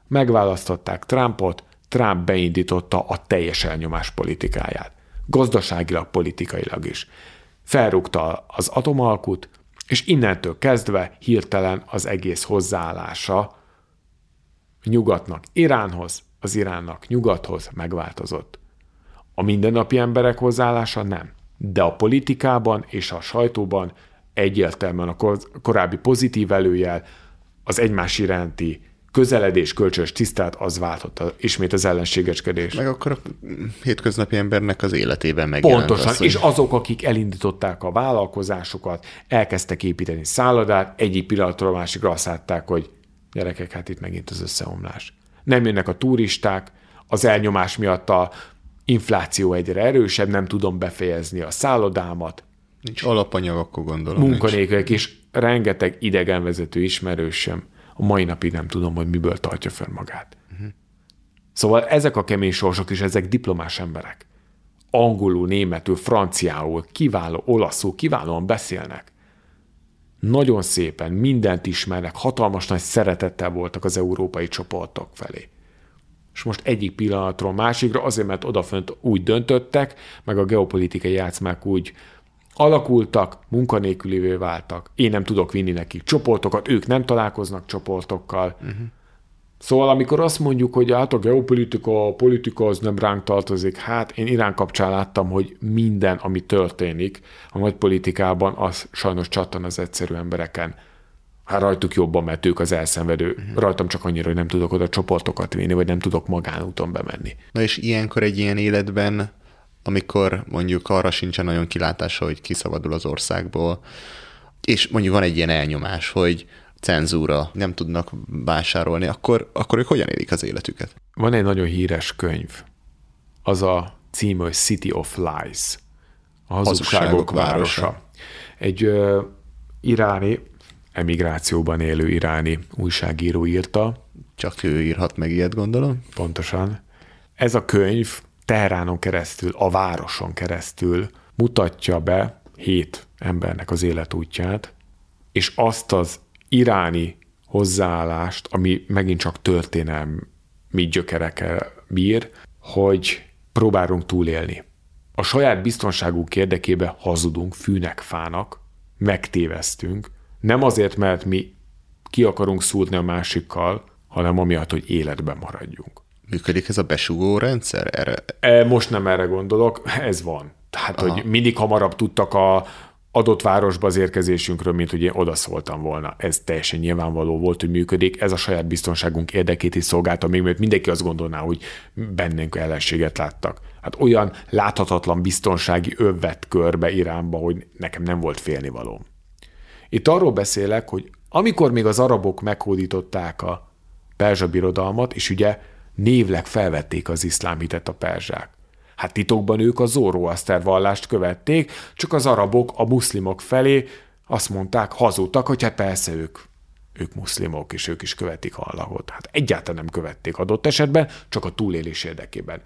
Megválasztották Trumpot, Trump beindította a teljes elnyomás politikáját. Gazdaságilag, politikailag is. Felrúgta az atomalkut, és innentől kezdve hirtelen az egész hozzáállása nyugatnak Iránhoz, az Iránnak nyugathoz megváltozott. A mindennapi emberek hozzáállása nem, de a politikában és a sajtóban egyértelműen a korábbi pozitív előjel, az egymás iránti közeledés, kölcsönös tisztelt, az váltotta ismét az ellenségeskedés. Meg akkor a hétköznapi embernek az életében megjelent Pontosan, az, hogy... és azok, akik elindították a vállalkozásokat, elkezdtek építeni szállodát, egyik pillanatról a másikra azt látták, hogy gyerekek, hát itt megint az összeomlás nem jönnek a turisták, az elnyomás miatt a infláció egyre erősebb, nem tudom befejezni a szállodámat. Nincs alapanyag, akkor gondolom. Munkanélkülek, és rengeteg idegenvezető ismerősöm a mai napig nem tudom, hogy miből tartja fel magát. Uh-huh. Szóval ezek a kemény sorsok is, ezek diplomás emberek. Angolul, németül, franciául, kiváló, olaszul, kiválóan beszélnek nagyon szépen mindent ismernek, hatalmas nagy szeretettel voltak az európai csoportok felé. És most egyik pillanatról másikra, azért, mert odafönt úgy döntöttek, meg a geopolitikai játszmák úgy alakultak, munkanélkülévé váltak. Én nem tudok vinni nekik csoportokat, ők nem találkoznak csoportokkal. Uh-huh. Szóval amikor azt mondjuk, hogy hát a geopolitika, a politika az nem ránk tartozik, hát én Irán kapcsán láttam, hogy minden, ami történik a nagy politikában, az sajnos csattan az egyszerű embereken. Hát rajtuk jobban, mert ők az elszenvedő. Uh-huh. Rajtam csak annyira, hogy nem tudok oda csoportokat vinni, vagy nem tudok magánúton bemenni. Na és ilyenkor egy ilyen életben, amikor mondjuk arra sincsen nagyon kilátása, hogy kiszabadul az országból, és mondjuk van egy ilyen elnyomás, hogy cenzúra, nem tudnak vásárolni, akkor, akkor ők hogyan élik az életüket? Van egy nagyon híres könyv, az a cím, hogy City of Lies, a hazugságok, hazugságok városa. városa. Egy ö, iráni emigrációban élő iráni újságíró írta. Csak ő írhat meg ilyet, gondolom. Pontosan. Ez a könyv Teheránon keresztül, a városon keresztül mutatja be hét embernek az életútját, és azt az iráni hozzáállást, ami megint csak történelmi gyökerekkel bír, hogy próbálunk túlélni. A saját biztonságunk érdekében hazudunk, fűnek, fának, megtévesztünk, nem azért, mert mi ki akarunk szúrni a másikkal, hanem amiatt, hogy életben maradjunk. Működik ez a besugó rendszer? Erre... E, most nem erre gondolok, ez van. Tehát, Aha. hogy mindig hamarabb tudtak a adott városba az érkezésünkről, mint hogy én odaszóltam volna. Ez teljesen nyilvánvaló volt, hogy működik. Ez a saját biztonságunk érdekét is szolgálta, még mert mindenki azt gondolná, hogy bennünk ellenséget láttak. Hát olyan láthatatlan biztonsági övet körbe Iránba, hogy nekem nem volt félnivalóm. Itt arról beszélek, hogy amikor még az arabok meghódították a perzsa birodalmat, és ugye névleg felvették az iszlám hitet a perzsák. Hát titokban ők a Zoroaster vallást követték, csak az arabok a muszlimok felé azt mondták, hazudtak, hogy hát persze ők, ők muszlimok, és ők is követik Allahot. Hát egyáltalán nem követték adott esetben, csak a túlélés érdekében.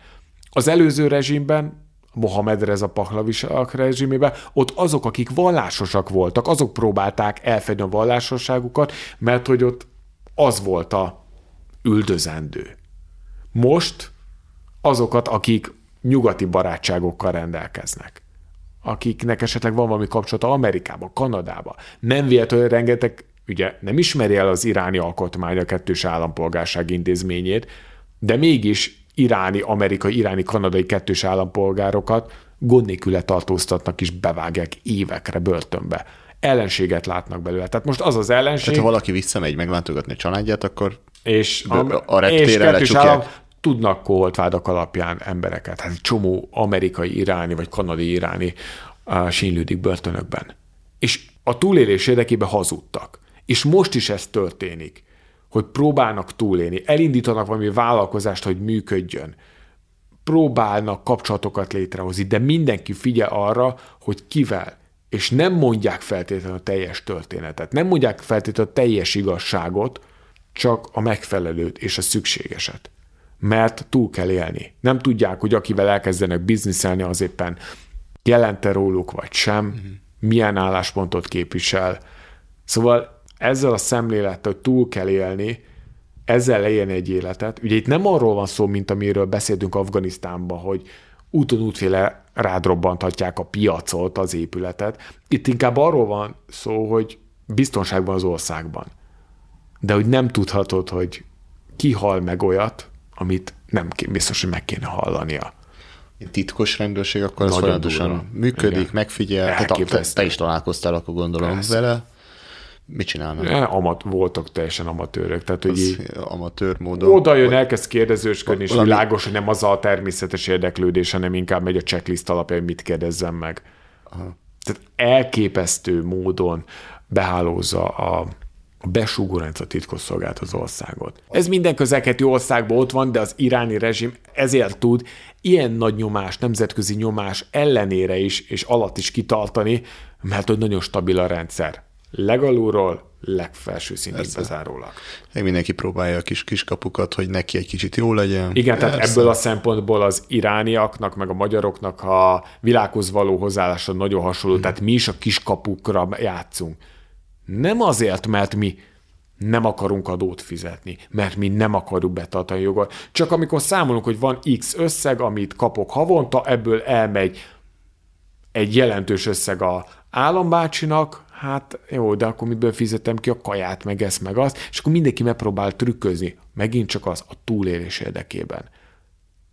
Az előző rezsimben Mohamed Reza Pahlavisak rezsimében, ott azok, akik vallásosak voltak, azok próbálták elfedni a vallásosságukat, mert hogy ott az volt a üldözendő. Most azokat, akik nyugati barátságokkal rendelkeznek, akiknek esetleg van valami kapcsolata Amerikába, Kanadába, nem véletlenül rengeteg, ugye nem ismeri el az iráni alkotmány a kettős állampolgárság intézményét, de mégis iráni, amerikai, iráni, kanadai kettős állampolgárokat gond nélkül letartóztatnak és bevágják évekre börtönbe. Ellenséget látnak belőle. Tehát most az az ellenség... Tehát ha valaki visszamegy meglátogatni a családját, akkor és a, a reptére és állam, tudnak koholt vádak alapján embereket. Hát csomó amerikai iráni vagy kanadai iráni sínlődik börtönökben. És a túlélés érdekében hazudtak. És most is ez történik hogy próbálnak túlélni, elindítanak valami vállalkozást, hogy működjön, próbálnak kapcsolatokat létrehozni, de mindenki figyel arra, hogy kivel, és nem mondják feltétlenül a teljes történetet, nem mondják feltétlenül a teljes igazságot, csak a megfelelőt és a szükségeset. Mert túl kell élni. Nem tudják, hogy akivel elkezdenek bizniszelni, az éppen jelente róluk vagy sem, uh-huh. milyen álláspontot képvisel. Szóval ezzel a szemlélettel, hogy túl kell élni, ezzel leélni egy életet. Ugye itt nem arról van szó, mint amiről beszéltünk Afganisztánban, hogy úton útféle rádrobbanthatják a piacot, az épületet. Itt inkább arról van szó, hogy biztonságban az országban. De hogy nem tudhatod, hogy ki hal meg olyat, amit nem biztos, hogy meg kéne hallania. Titkos rendőrség akkor ez folyamatosan működik, Igen. megfigyel. Tehát te, te is találkoztál, akkor gondolom Persze. vele. Mit csinálnak? Ne, amat, voltak teljesen amatőrök. Tehát, hogy így amatőr módon. Oda jön, vagy... elkezd kérdezősködni, és valami... világos, hogy nem az a természetes érdeklődés, hanem inkább megy a checklist alapján, mit kérdezzem meg. Aha. Tehát elképesztő módon behálózza a, a besúgó rendszer titkosszolgált az országot. Ez minden közelketi országban ott van, de az iráni rezsim ezért tud ilyen nagy nyomás, nemzetközi nyomás ellenére is, és alatt is kitartani, mert hogy nagyon stabil a rendszer legalulról legfelső szintig bezárólag. Még mindenki próbálja a kis kiskapukat, hogy neki egy kicsit jó legyen. Igen, Persze. tehát ebből a szempontból az irániaknak, meg a magyaroknak a világhoz való hozzáállása nagyon hasonló, hmm. tehát mi is a kiskapukra játszunk. Nem azért, mert mi nem akarunk adót fizetni, mert mi nem akarjuk betartani jogot. Csak amikor számolunk, hogy van X összeg, amit kapok havonta, ebből elmegy egy jelentős összeg a állambácsinak, hát jó, de akkor miből fizetem ki a kaját, meg ezt, meg azt, és akkor mindenki megpróbál trükközni, megint csak az a túlélés érdekében.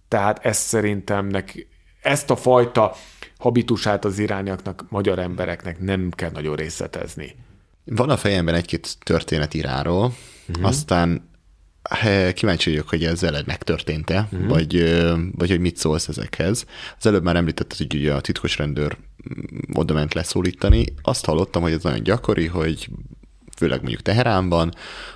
Tehát ez szerintem neki, ezt a fajta habitusát az irányaknak, magyar embereknek nem kell nagyon részletezni. Van a fejemben egy-két történet iráról, uh-huh. aztán kíváncsi vagyok, hogy ez veled megtörtént-e, uh-huh. vagy, vagy hogy mit szólsz ezekhez. Az előbb már említetted, hogy ugye a titkos rendőr oda ment leszólítani. Azt hallottam, hogy ez nagyon gyakori, hogy főleg mondjuk Teheránban,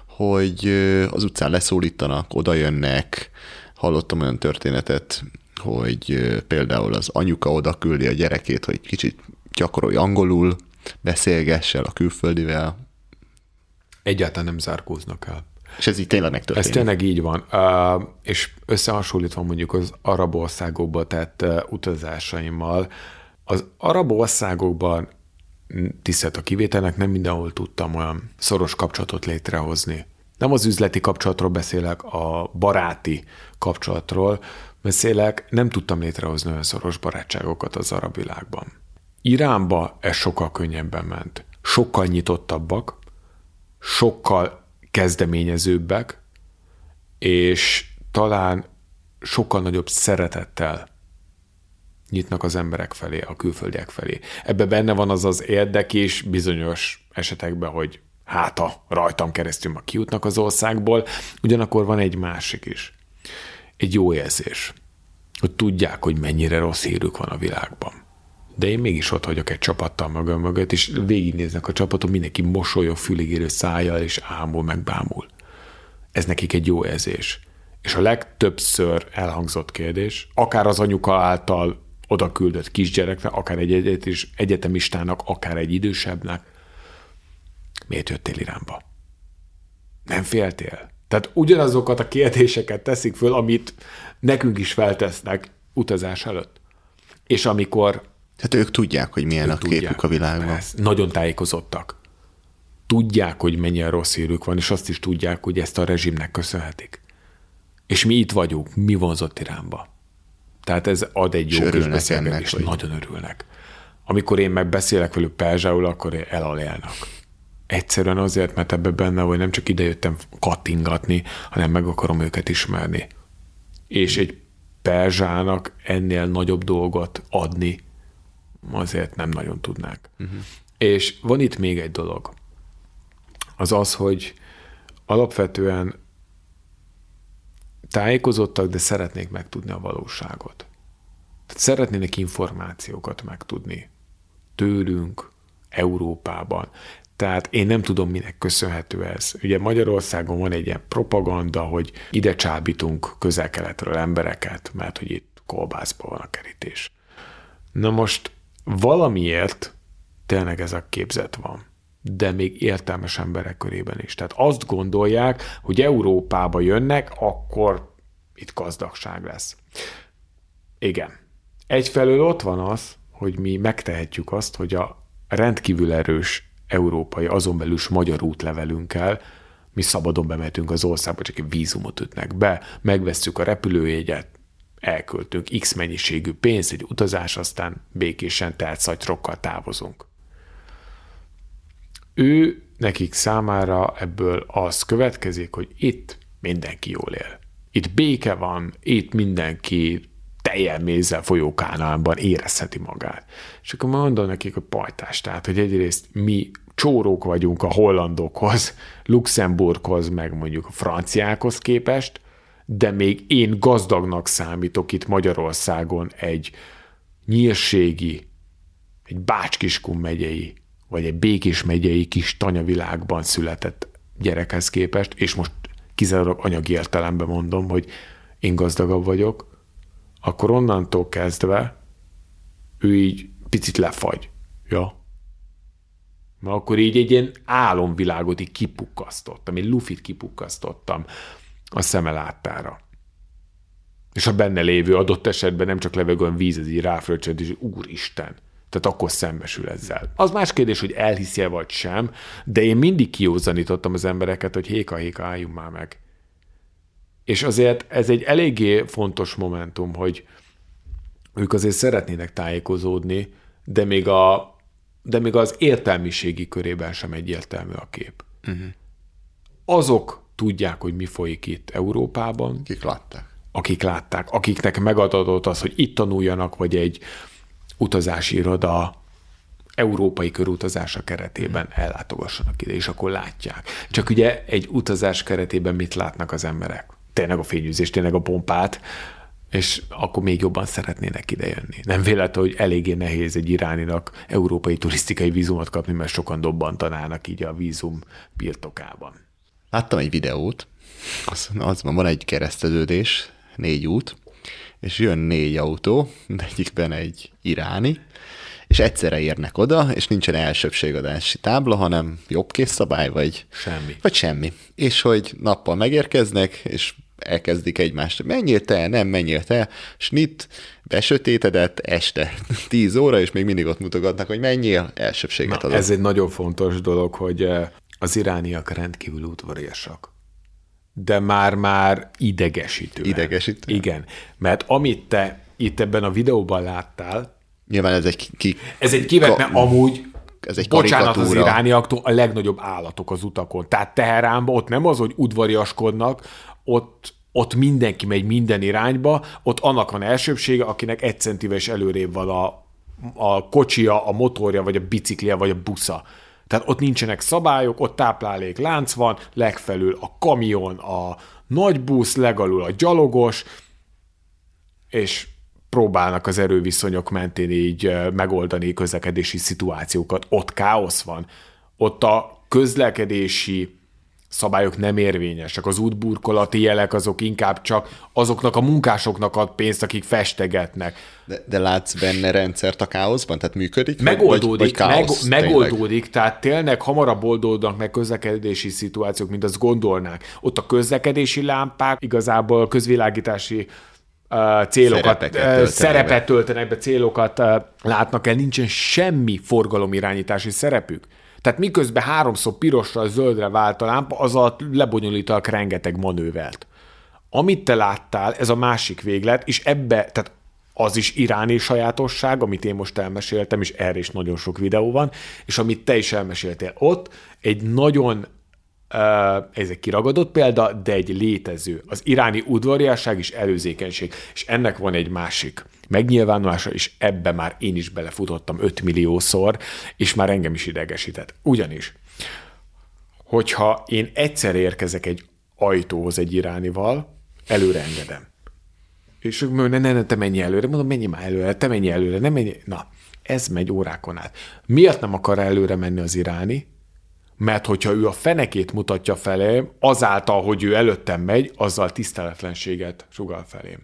hogy az utcán leszólítanak, oda jönnek. Hallottam olyan történetet, hogy például az anyuka oda küldi a gyerekét, hogy kicsit gyakorolj angolul, beszélgessel a külföldivel. Egyáltalán nem zárkóznak el. És ez így tényleg megtörténik. Ez tényleg így van. Uh, és összehasonlítva mondjuk az arab országokba tett uh, utazásaimmal, az arab országokban tisztelt a kivételnek, nem mindenhol tudtam olyan szoros kapcsolatot létrehozni. Nem az üzleti kapcsolatról beszélek, a baráti kapcsolatról beszélek, nem tudtam létrehozni olyan szoros barátságokat az arab világban. Iránba ez sokkal könnyebben ment. Sokkal nyitottabbak, sokkal kezdeményezőbbek, és talán sokkal nagyobb szeretettel nyitnak az emberek felé, a külföldiek felé. Ebbe benne van az az érdek is bizonyos esetekben, hogy hát a rajtam keresztül ma kijutnak az országból, ugyanakkor van egy másik is. Egy jó érzés, hogy tudják, hogy mennyire rossz hírük van a világban. De én mégis ott vagyok egy csapattal magam mögött, és végignéznek a csapaton, mindenki mosolyog, füligérő szájjal, és ámul, meg bámul. Ez nekik egy jó érzés. És a legtöbbször elhangzott kérdés, akár az anyuka által oda küldött kisgyereknek, akár egy egyetemistának, akár egy idősebbnek, miért jöttél Iránba? Nem féltél? Tehát ugyanazokat a kérdéseket teszik föl, amit nekünk is feltesznek utazás előtt. És amikor... Hát ők tudják, hogy milyen a tudják, képük a világban. Persze, nagyon tájékozottak. Tudják, hogy mennyire rossz hírük van, és azt is tudják, hogy ezt a rezsimnek köszönhetik. És mi itt vagyunk, mi vonzott Iránba. Tehát ez ad egy jó kis beszélgetést, hogy... nagyon örülnek. Amikor én meg beszélek velük perzsául, akkor elalélnak. Egyszerűen azért, mert ebbe benne, hogy nem csak idejöttem kattingatni, hanem meg akarom őket ismerni. És egy perzsának ennél nagyobb dolgot adni, azért nem nagyon tudnák. Uh-huh. És van itt még egy dolog. Az az, hogy alapvetően tájékozottak, de szeretnék megtudni a valóságot. Tehát szeretnének információkat megtudni tőlünk, Európában. Tehát én nem tudom, minek köszönhető ez. Ugye Magyarországon van egy ilyen propaganda, hogy ide csábítunk közel-keletről embereket, mert hogy itt kolbászban van a kerítés. Na most valamiért tényleg ez a képzet van de még értelmes emberek körében is. Tehát azt gondolják, hogy Európába jönnek, akkor itt gazdagság lesz. Igen. Egyfelől ott van az, hogy mi megtehetjük azt, hogy a rendkívül erős európai, azon belül is magyar útlevelünkkel mi szabadon bemetünk az országba, csak egy vízumot ütnek be, megvesszük a repülőjegyet, elköltünk x mennyiségű pénzt, egy utazás, aztán békésen telt szatyrokkal távozunk ő nekik számára ebből az következik, hogy itt mindenki jól él. Itt béke van, itt mindenki teljen mézzel folyó érezheti magát. És akkor mondom nekik a pajtás, tehát, hogy egyrészt mi csórók vagyunk a hollandokhoz, Luxemburghoz, meg mondjuk a franciákhoz képest, de még én gazdagnak számítok itt Magyarországon egy nyírségi, egy Bácskiskun megyei vagy egy Békés megyei kis tanyavilágban született gyerekhez képest, és most kizárólag anyagi értelemben mondom, hogy én gazdagabb vagyok, akkor onnantól kezdve ő így picit lefagy. Ja. Ma akkor így egy ilyen álomvilágot így kipukkasztottam, egy lufit kipukkasztottam a szeme láttára. És a benne lévő adott esetben nem csak levegően víz, ez így ráfröccsent, és úristen, tehát akkor szembesül ezzel. Az más kérdés, hogy elhiszi vagy sem, de én mindig kiózanítottam az embereket, hogy héka-héka, álljunk már meg. És azért ez egy eléggé fontos momentum, hogy ők azért szeretnének tájékozódni, de még, a, de még az értelmiségi körében sem egyértelmű a kép. Uh-huh. Azok tudják, hogy mi folyik itt Európában. Akik látták. Akik látták, akiknek megadott az, hogy itt tanuljanak, vagy egy utazási iroda európai körutazása keretében ellátogassanak ide, és akkor látják. Csak ugye egy utazás keretében mit látnak az emberek? Tényleg a fényűzést, tényleg a pompát, és akkor még jobban szeretnének idejönni. Nem véletlen, hogy eléggé nehéz egy iráninak európai turisztikai vízumot kapni, mert sokan dobbantanának így a vízum birtokában. Láttam egy videót, az, az van egy kereszteződés, négy út, és jön négy autó, egyikben egy iráni, és egyszerre érnek oda, és nincsen elsőbségadási tábla, hanem jobb kész szabály, vagy Semmi. Vagy semmi. És hogy nappal megérkeznek, és elkezdik egymást, menjél te, nem menjél te, snit, besötétedett, este 10 óra, és még mindig ott mutogatnak, hogy menjél, elsőbséget adok. ez egy nagyon fontos dolog, hogy eh, az irániak rendkívül udvariasak. De már-már idegesítő. Idegesítő? Igen, mert amit te itt ebben a videóban láttál, Nyilván ez egy ki, ez egy kivet, mert amúgy ez egy bocsánat az karikatúra. irániaktól a legnagyobb állatok az utakon. Tehát Teheránban ott nem az, hogy udvariaskodnak, ott, ott mindenki megy minden irányba, ott annak van elsőbsége, akinek egy centivel is előrébb van a, a kocsia, a motorja, vagy a biciklije, vagy a busza. Tehát ott nincsenek szabályok, ott táplálék lánc van, legfelül a kamion, a nagy busz, legalul a gyalogos, és próbálnak az erőviszonyok mentén így megoldani közlekedési szituációkat. Ott káosz van. Ott a közlekedési szabályok nem érvényesek. Az útburkolati jelek azok inkább csak azoknak a munkásoknak ad pénzt, akik festegetnek. de, de látsz benne rendszert a káoszban? Tehát működik? Megoldódik, vagy, vagy káosz, meg, tényleg? megoldódik, tehát tényleg hamarabb oldódnak meg közlekedési szituációk, mint azt gondolnák. Ott a közlekedési lámpák igazából közvilágítási uh, célokat, uh, töltenek be. szerepet töltenek be, célokat uh, látnak el, nincsen semmi forgalomirányítási szerepük. Tehát miközben háromszor pirosra, zöldre vált a lámpa, az alatt lebonyolítanak rengeteg manővert. Amit te láttál, ez a másik véglet, és ebbe, tehát az is iráni sajátosság, amit én most elmeséltem, és erre is nagyon sok videó van, és amit te is elmeséltél ott, egy nagyon, ez egy kiragadott példa, de egy létező. Az iráni udvariasság és előzékenység, és ennek van egy másik megnyilvánulása, és ebbe már én is belefutottam 5 milliószor, és már engem is idegesített. Ugyanis, hogyha én egyszer érkezek egy ajtóhoz egy iránival, előre engedem. És ők mondja, ne, ne, te menj előre. Mondom, menj már előre, te menj előre, nem menj. Na, ez megy órákon át. Miért nem akar előre menni az iráni? Mert hogyha ő a fenekét mutatja felém, azáltal, hogy ő előttem megy, azzal tiszteletlenséget sugal felém.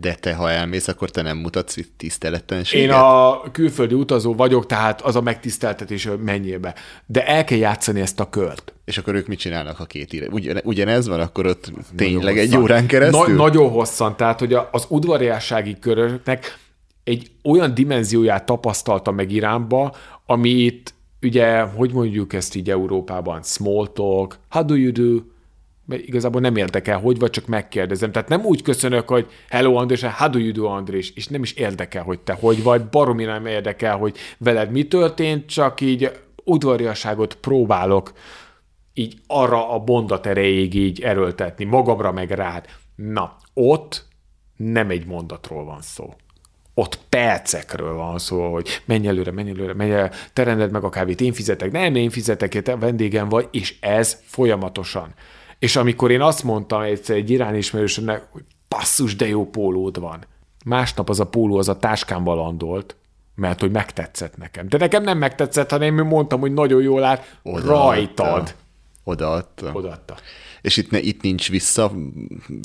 De te, ha elmész, akkor te nem mutatsz itt tiszteletlenséget? Én a külföldi utazó vagyok, tehát az a megtiszteltetés, hogy menjél be. De el kell játszani ezt a kört. És akkor ők mit csinálnak a két ire? Ugyan, ugyanez van, akkor ott tényleg egy hosszan. órán keresztül? Na, nagyon hosszan, tehát hogy az udvariassági köröknek egy olyan dimenzióját tapasztalta meg Iránba, ami itt ugye, hogy mondjuk ezt így Európában, small talk, how do you do, igazából nem érdekel, hogy vagy, csak megkérdezem. Tehát nem úgy köszönök, hogy hello Andrés, how do you do Andrés, és nem is érdekel, hogy te hogy vagy, baromi nem érdekel, hogy veled mi történt, csak így udvariasságot próbálok így arra a mondat erejéig így erőltetni, magamra meg rád. Na, ott nem egy mondatról van szó. Ott percekről van szó, hogy menj előre, menj előre, menj előre, te rendeld meg a kávét, én fizetek, nem, én fizetek, te vendégem vagy, és ez folyamatosan. És amikor én azt mondtam egyszer egy iráni ismerősömnek, hogy basszus, de jó pólód van. Másnap az a póló az a táskámba landolt, mert hogy megtetszett nekem. De nekem nem megtetszett, hanem én mondtam, hogy nagyon jól áll rajtad. Odaadta. Odaadta. És itt, ne, itt nincs vissza,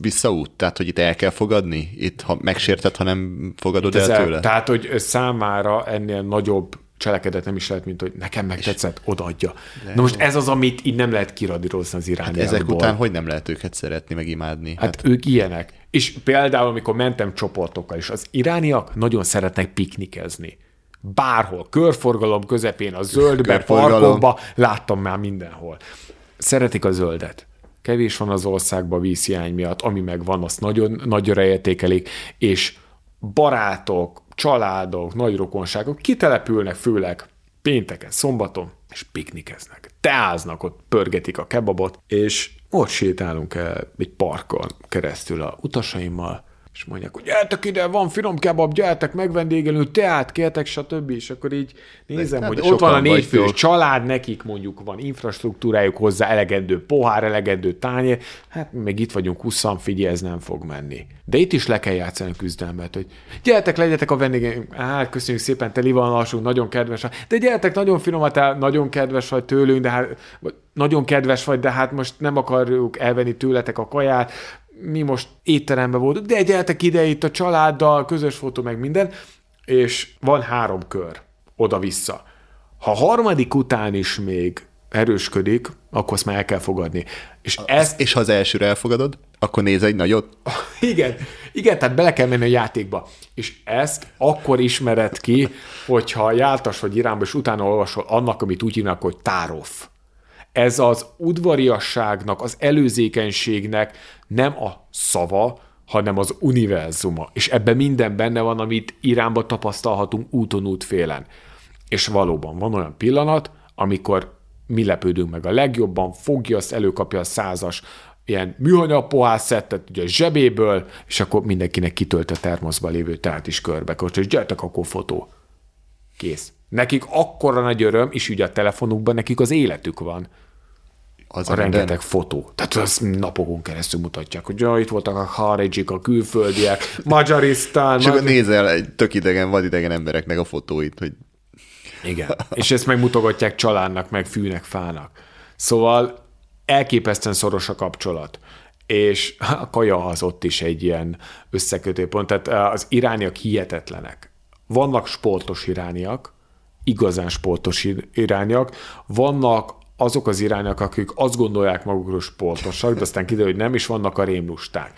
visszaút? Tehát, hogy itt el kell fogadni? Itt ha megsérted, ha nem fogadod el Ezzel, tőle? tehát, hogy számára ennél nagyobb cselekedet nem is lehet, mint hogy nekem megtetszett, odaadja. Na most ez az, amit így nem lehet kiradírozni az irániakból. Hát Ezek után hogy nem lehet őket szeretni, meg imádni? Hát, Hát ők ilyenek. És például, amikor mentem csoportokkal is, az irániak nagyon szeretnek piknikezni. Bárhol, körforgalom közepén, a zöldbe, parkokba, láttam már mindenhol. Szeretik a zöldet. Kevés van az országban vízhiány miatt, ami meg van, azt nagyon nagyra értékelik, és barátok, családok, nagy rokonságok kitelepülnek főleg pénteken, szombaton, és piknikeznek. Teáznak, ott pörgetik a kebabot, és ott sétálunk el egy parkon keresztül a utasaimmal, és mondják, hogy gyertek ide, van finom kebab, gyertek megvendégelünk, teát kértek, stb. És akkor így nézem, hát hogy de ott van a négyfős vagytok. család, nekik mondjuk van infrastruktúrájuk hozzá, elegendő pohár, elegendő tányér, hát meg itt vagyunk 20 figyelj, ez nem fog menni. De itt is le kell játszani a küzdelmet, hogy gyertek, legyetek a vendégeink, hát köszönjük szépen, te van lassú, nagyon kedves de gyertek, nagyon finomat el, nagyon kedves vagy tőlünk, de hát nagyon kedves vagy, de hát most nem akarjuk elvenni tőletek a kaját, mi most étteremben voltunk, de gyertek ide itt a családdal, közös fotó, meg minden, és van három kör. oda-vissza. Ha a harmadik után is még erősködik, akkor azt már el kell fogadni. És ezt... És ha az elsőre elfogadod, akkor néz egy nagyot. Igen, igen, tehát bele kell menni a játékba. És ezt akkor ismered ki, hogyha jártas vagy irányba, és utána olvasol annak, amit úgy hívnak, hogy tárof. Ez az udvariasságnak, az előzékenységnek nem a szava, hanem az univerzuma. És ebben minden benne van, amit Iránba tapasztalhatunk úton útfélen. És valóban van olyan pillanat, amikor mi lepődünk meg a legjobban, fogja azt, előkapja a százas ilyen műanyag pohászettet ugye a zsebéből, és akkor mindenkinek kitölt a termoszba lévő teát is körbe, és gyertek akkor fotó. Kész. Nekik akkora nagy öröm, és ugye a telefonukban nekik az életük van. Az a rengeteg minden. fotó. Tehát az napokon keresztül mutatják, hogy ja, itt voltak a Harejik, a külföldiek, Magyarisztán. És akkor nézel egy tök idegen, vadidegen embereknek a fotóit, hogy igen. És ezt megmutogatják családnak, meg fűnek, fának. Szóval elképesztően szoros a kapcsolat. És a kaja az ott is egy ilyen összekötőpont. Tehát eh, az irániak hihetetlenek. Vannak sportos irániak, igazán sportos irániak, vannak azok az irányak, akik azt gondolják magukról sportosak, de aztán kiderül, hogy nem, és vannak a rémlusták.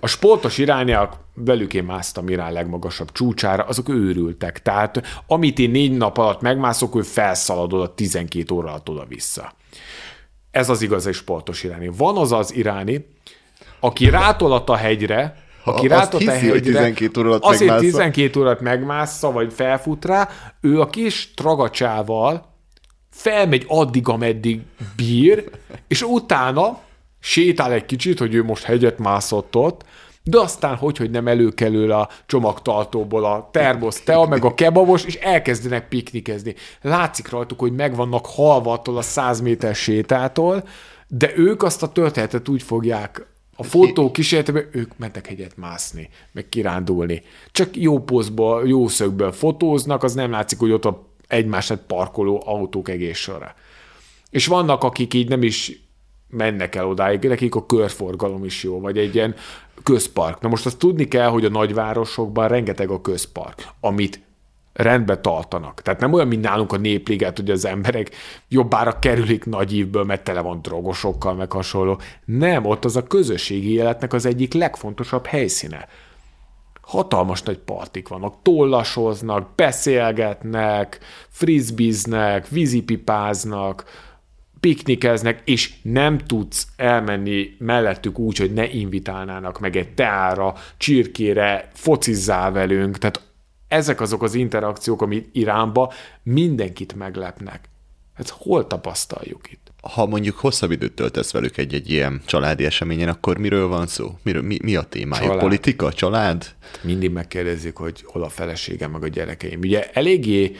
A sportos irányák, velük én másztam Irán legmagasabb csúcsára, azok őrültek. Tehát amit én négy nap alatt megmászok, ő felszaladod a 12 óra alatt oda-vissza. Ez az igazi sportos iráni. Van az az iráni, aki rátolat a hegyre, aki rátolt a hegyre, hogy 12 óra alatt azért 12 órát megmásza, vagy felfut rá, ő a kis tragacsával felmegy addig, ameddig bír, és utána sétál egy kicsit, hogy ő most hegyet mászott ott, de aztán hogy, hogy nem előkelő a csomagtartóból a termosz tea, meg a kebabos, és elkezdenek piknikezni. Látszik rajtuk, hogy meg vannak halva attól a száz méter sétától, de ők azt a történetet úgy fogják a fotó kísérletében ők mentek hegyet mászni, meg kirándulni. Csak jó pozból, jó szögből fotóznak, az nem látszik, hogy ott a egymását parkoló autók egész sorra. És vannak, akik így nem is mennek el odáig, nekik a körforgalom is jó, vagy egy ilyen közpark. Na most azt tudni kell, hogy a nagyvárosokban rengeteg a közpark, amit rendbe tartanak. Tehát nem olyan, mint nálunk a népliget, hogy az emberek jobbára kerülik nagy ívből, mert tele van drogosokkal, meg hasonló. Nem, ott az a közösségi életnek az egyik legfontosabb helyszíne. Hatalmas nagy partik vannak, tollasoznak, beszélgetnek, frizbiznek, vízipipáznak, piknikeznek, és nem tudsz elmenni mellettük úgy, hogy ne invitálnának meg egy teára, csirkére, focizzál velünk, tehát ezek azok az interakciók, ami Iránba mindenkit meglepnek. Hát hol tapasztaljuk itt? Ha mondjuk hosszabb időt töltesz velük egy-egy ilyen családi eseményen, akkor miről van szó? Miről, mi, mi a témája? Család. Politika? Család? Mindig megkérdezik, hogy hol a feleségem, meg a gyerekeim. Ugye eléggé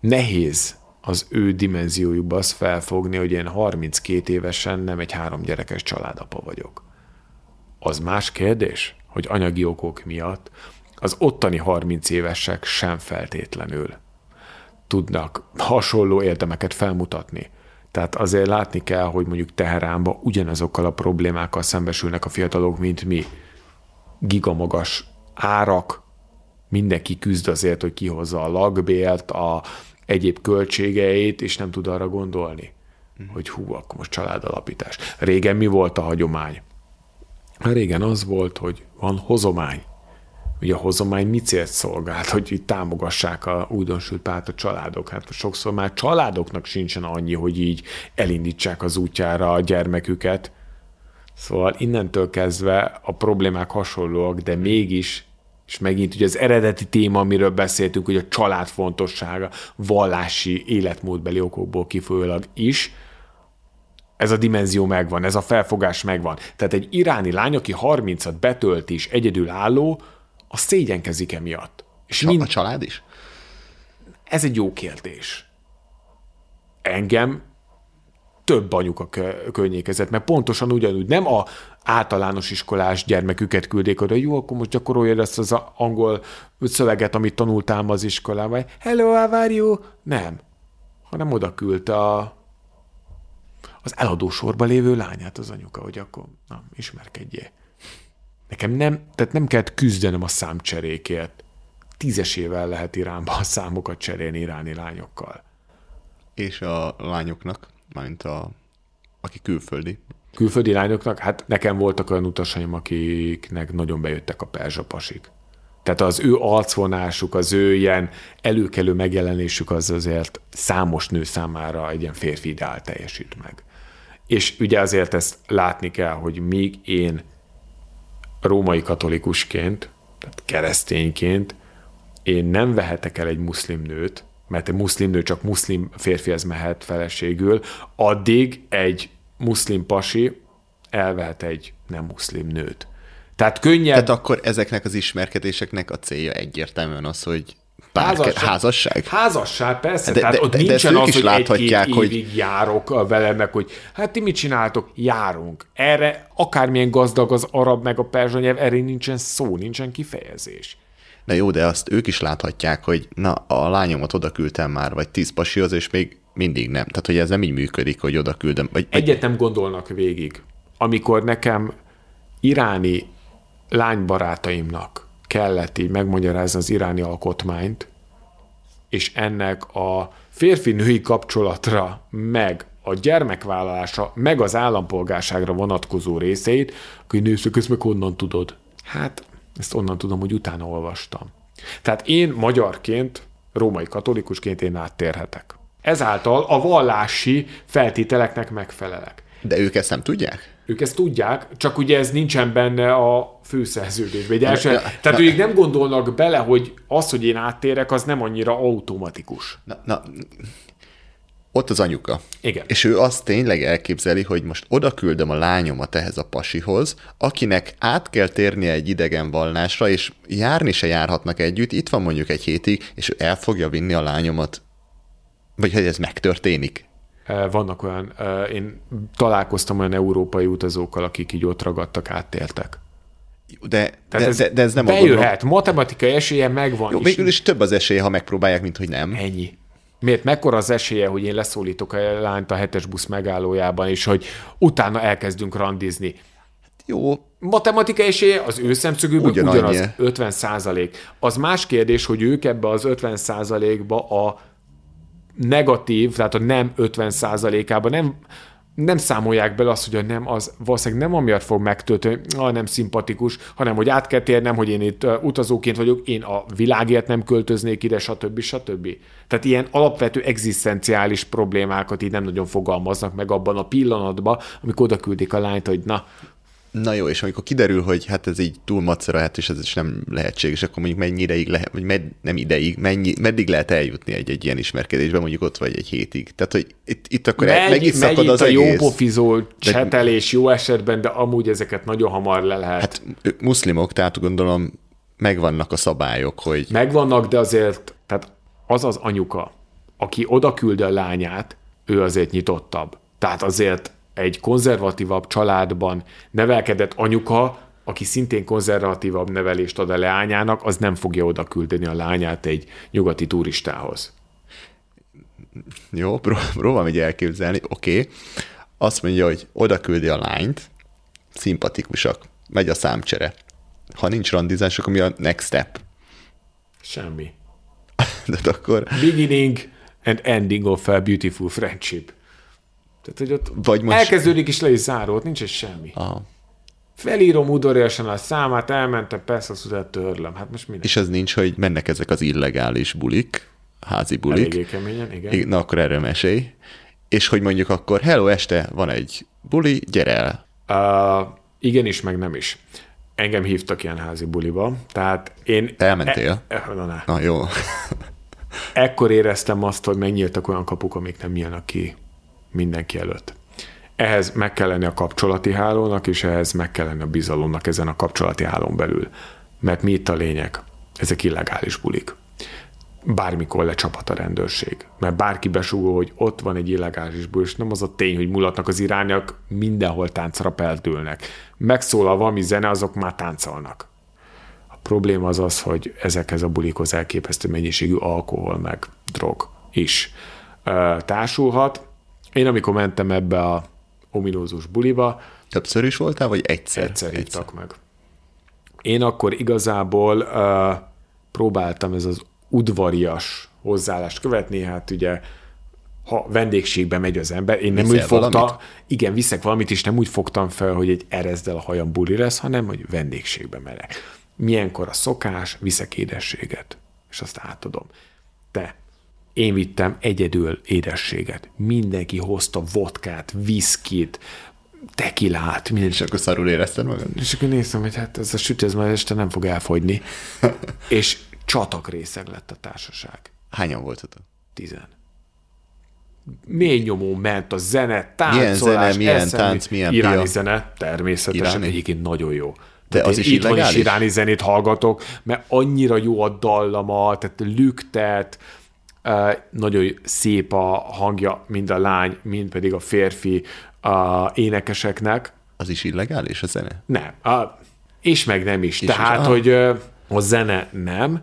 nehéz az ő dimenziójukba azt felfogni, hogy én 32 évesen nem egy három gyerekes családapa vagyok. Az más kérdés, hogy anyagi okok miatt az ottani 30 évesek sem feltétlenül tudnak hasonló érdemeket felmutatni. Tehát azért látni kell, hogy mondjuk Teheránba ugyanazokkal a problémákkal szembesülnek a fiatalok, mint mi. Gigamagas árak, mindenki küzd azért, hogy kihozza a lakbélt, a egyéb költségeit, és nem tud arra gondolni, uh-huh. hogy hú, akkor most családalapítás. Régen mi volt a hagyomány? Régen az volt, hogy van hozomány. Ugye a hozomány mi célt szolgált, hogy itt támogassák a újdonsült párt a családok. Hát sokszor már családoknak sincsen annyi, hogy így elindítsák az útjára a gyermeküket. Szóval innentől kezdve a problémák hasonlóak, de mégis és megint ugye az eredeti téma, amiről beszéltünk, hogy a család fontossága, vallási, életmódbeli okokból kifolyólag is, ez a dimenzió megvan, ez a felfogás megvan. Tehát egy iráni lány, aki 30-at betölt és egyedül a szégyenkezik emiatt. És mind... A család is? Ez egy jó kérdés. Engem több anyuka környékezett, mert pontosan ugyanúgy nem a általános iskolás gyermeküket küldék oda, jó, akkor most gyakoroljad ezt az angol szöveget, amit tanultál az iskolában. Hello, how are you? Nem. Hanem oda küldte a, az eladó sorba lévő lányát az anyuka, hogy akkor na, ismerkedjél. Nekem nem, tehát nem kellett küzdenem a számcserékért. tízesével lehet Iránba a számokat cserélni iráni lányokkal. És a lányoknak, mint a, aki külföldi. Külföldi lányoknak, hát nekem voltak olyan utasaim, akiknek nagyon bejöttek a perzsapasik. Tehát az ő arcvonásuk, az ő ilyen előkelő megjelenésük az azért számos nő számára egy ilyen férfi ideál teljesít meg. És ugye azért ezt látni kell, hogy még én római katolikusként, tehát keresztényként, én nem vehetek el egy muszlim nőt, mert egy muszlim nő csak muszlim férfihez mehet feleségül, addig egy muszlim pasi elvehet egy nem muszlim nőt. Tehát könnyebb... Tehát akkor ezeknek az ismerkedéseknek a célja egyértelműen az, hogy pár házasság. házasság? Házasság, persze. De, Tehát de, ott de, nincsen de az, hogy egy-két hogy... évig járok vele, meg hogy hát ti mit csináltok? Járunk. Erre akármilyen gazdag az arab meg a perzsa nyelv, erre nincsen szó, nincsen kifejezés. De jó, de azt ők is láthatják, hogy na, a lányomat oda küldtem már, vagy tíz pasihoz, és még mindig nem. Tehát, hogy ez nem így működik, hogy oda küldem. Vagy, Egyet nem gondolnak végig. Amikor nekem iráni lánybarátaimnak kellett így megmagyarázni az iráni alkotmányt, és ennek a férfi-női kapcsolatra, meg a gyermekvállalásra, meg az állampolgárságra vonatkozó részeit, akkor nézzük, ezt meg honnan tudod? Hát, ezt onnan tudom, hogy utána olvastam. Tehát én magyarként, római katolikusként én áttérhetek. Ezáltal a vallási feltételeknek megfelelek. De ők ezt nem tudják? Ők ezt tudják, csak ugye ez nincsen benne a főszerződésben. Egy első, tehát ők nem gondolnak bele, hogy az, hogy én áttérek, az nem annyira automatikus. Na, na, ott az anyuka. Igen. És ő azt tényleg elképzeli, hogy most oda küldöm a lányomat ehhez a pasihoz, akinek át kell térnie egy idegen vallásra, és járni se járhatnak együtt, itt van mondjuk egy hétig, és ő el fogja vinni a lányomat, vagy hogy ez megtörténik. Vannak olyan, én találkoztam olyan európai utazókkal, akik így ott ragadtak, áttértek. De, de, ez, de, de ez nem bejöhet, a matematikai esélye megvan. Jó, végül is több az esélye, ha megpróbálják, mint hogy nem. Ennyi. Miért? Mekkora az esélye, hogy én leszólítok a lányt a hetes busz megállójában, és hogy utána elkezdünk randizni? Jó. Matematikai esélye az ő szemszögükből ugyanaz, ugyanaz 50 százalék. Az más kérdés, hogy ők ebbe az 50 százalékba a negatív, tehát a nem 50 százalékában nem, nem számolják bele azt, hogy a nem az valószínűleg nem amiatt fog megtölteni, a nem szimpatikus, hanem hogy át kell térnem, hogy én itt utazóként vagyok, én a világért nem költöznék ide, stb. stb. Tehát ilyen alapvető egzisztenciális problémákat így nem nagyon fogalmaznak meg abban a pillanatban, amikor oda küldik a lányt, hogy na, Na jó, és amikor kiderül, hogy hát ez így túl macerahet, és ez is nem lehetséges, akkor mondjuk mennyi ideig lehet, vagy med, nem ideig, mennyi, meddig lehet eljutni egy, egy ilyen ismerkedésben, mondjuk ott vagy egy hétig. Tehát, hogy itt, itt akkor megy, meg itt szakad az a egész. jó pofizó csetelés jó esetben, de amúgy ezeket nagyon hamar le lehet. Hát ők muszlimok, tehát gondolom megvannak a szabályok, hogy... Megvannak, de azért, tehát az az anyuka, aki oda küld a lányát, ő azért nyitottabb. Tehát azért egy konzervatívabb családban nevelkedett anyuka, aki szintén konzervatívabb nevelést ad a leányának, az nem fogja oda küldeni a lányát egy nyugati turistához. Jó, próbálom így elképzelni. Oké. Okay. Azt mondja, hogy oda küldi a lányt, szimpatikusak, megy a számcsere. Ha nincs randizás, akkor mi a next step? Semmi. De akkor... Beginning and ending of a beautiful friendship. Tehát, hogy ott Vagy most... elkezdődik és le is záród, nincs egy semmi. Aha. Felírom udvariasan a számát, elmentem, persze azt után törlöm. Hát most minden. És ez nincs, hogy mennek ezek az illegális bulik, házi bulik. Eléggé keményen, igen. Na akkor erről mesélj. És hogy mondjuk akkor, hello, este van egy buli, gyere el. Uh, igen is, meg nem is. Engem hívtak ilyen házi buliba, tehát én... Elmentél? E, e, na, na. na, jó. Ekkor éreztem azt, hogy megnyíltak olyan kapuk, amik nem nyílnak ki mindenki előtt. Ehhez meg kell lenni a kapcsolati hálónak, és ehhez meg kell lenni a bizalomnak ezen a kapcsolati hálón belül. Mert mi itt a lényeg? Ezek illegális bulik. Bármikor lecsaphat a rendőrség. Mert bárki besúgó, hogy ott van egy illegális buli, és nem az a tény, hogy mulatnak az irányak, mindenhol táncra peltülnek. Megszólal valami zene, azok már táncolnak. A probléma az az, hogy ezekhez a bulikhoz elképesztő mennyiségű alkohol meg drog is társulhat, én amikor mentem ebbe a ominózus buliba... Többször is voltál, vagy egyszer? Egyszer hívtak meg. Én akkor igazából uh, próbáltam ez az udvarias hozzáállást követni, hát ugye ha vendégségbe megy az ember, én nem Viszel úgy fogta, valamit? igen, viszek valamit, és nem úgy fogtam fel, hogy egy erezdel a hajam buli lesz, hanem hogy vendégségbe merek. Milyenkor a szokás, viszek édességet, és azt átadom. Én vittem egyedül édességet. Mindenki hozta vodkát, viszkit, tekilát, minden. És akkor szarul érezted magad? És akkor néztem, hogy hát ez a süt, ez már este nem fog elfogyni. és csatak részeg lett a társaság. Hányan voltatok? Tizen. Mély nyomó ment a zene, táncolás, Milyen zene, milyen eszemű- tánc, milyen Iráni pia? zene, természetesen. Iráni? Egyébként nagyon jó. De az is itthon is iráni zenét hallgatok, mert annyira jó a dallama, tehát lüktet, nagyon szép a hangja, mind a lány, mind pedig a férfi a énekeseknek. Az is illegális a zene? Nem. A, és meg nem is. És Tehát, is, hogy a zene nem,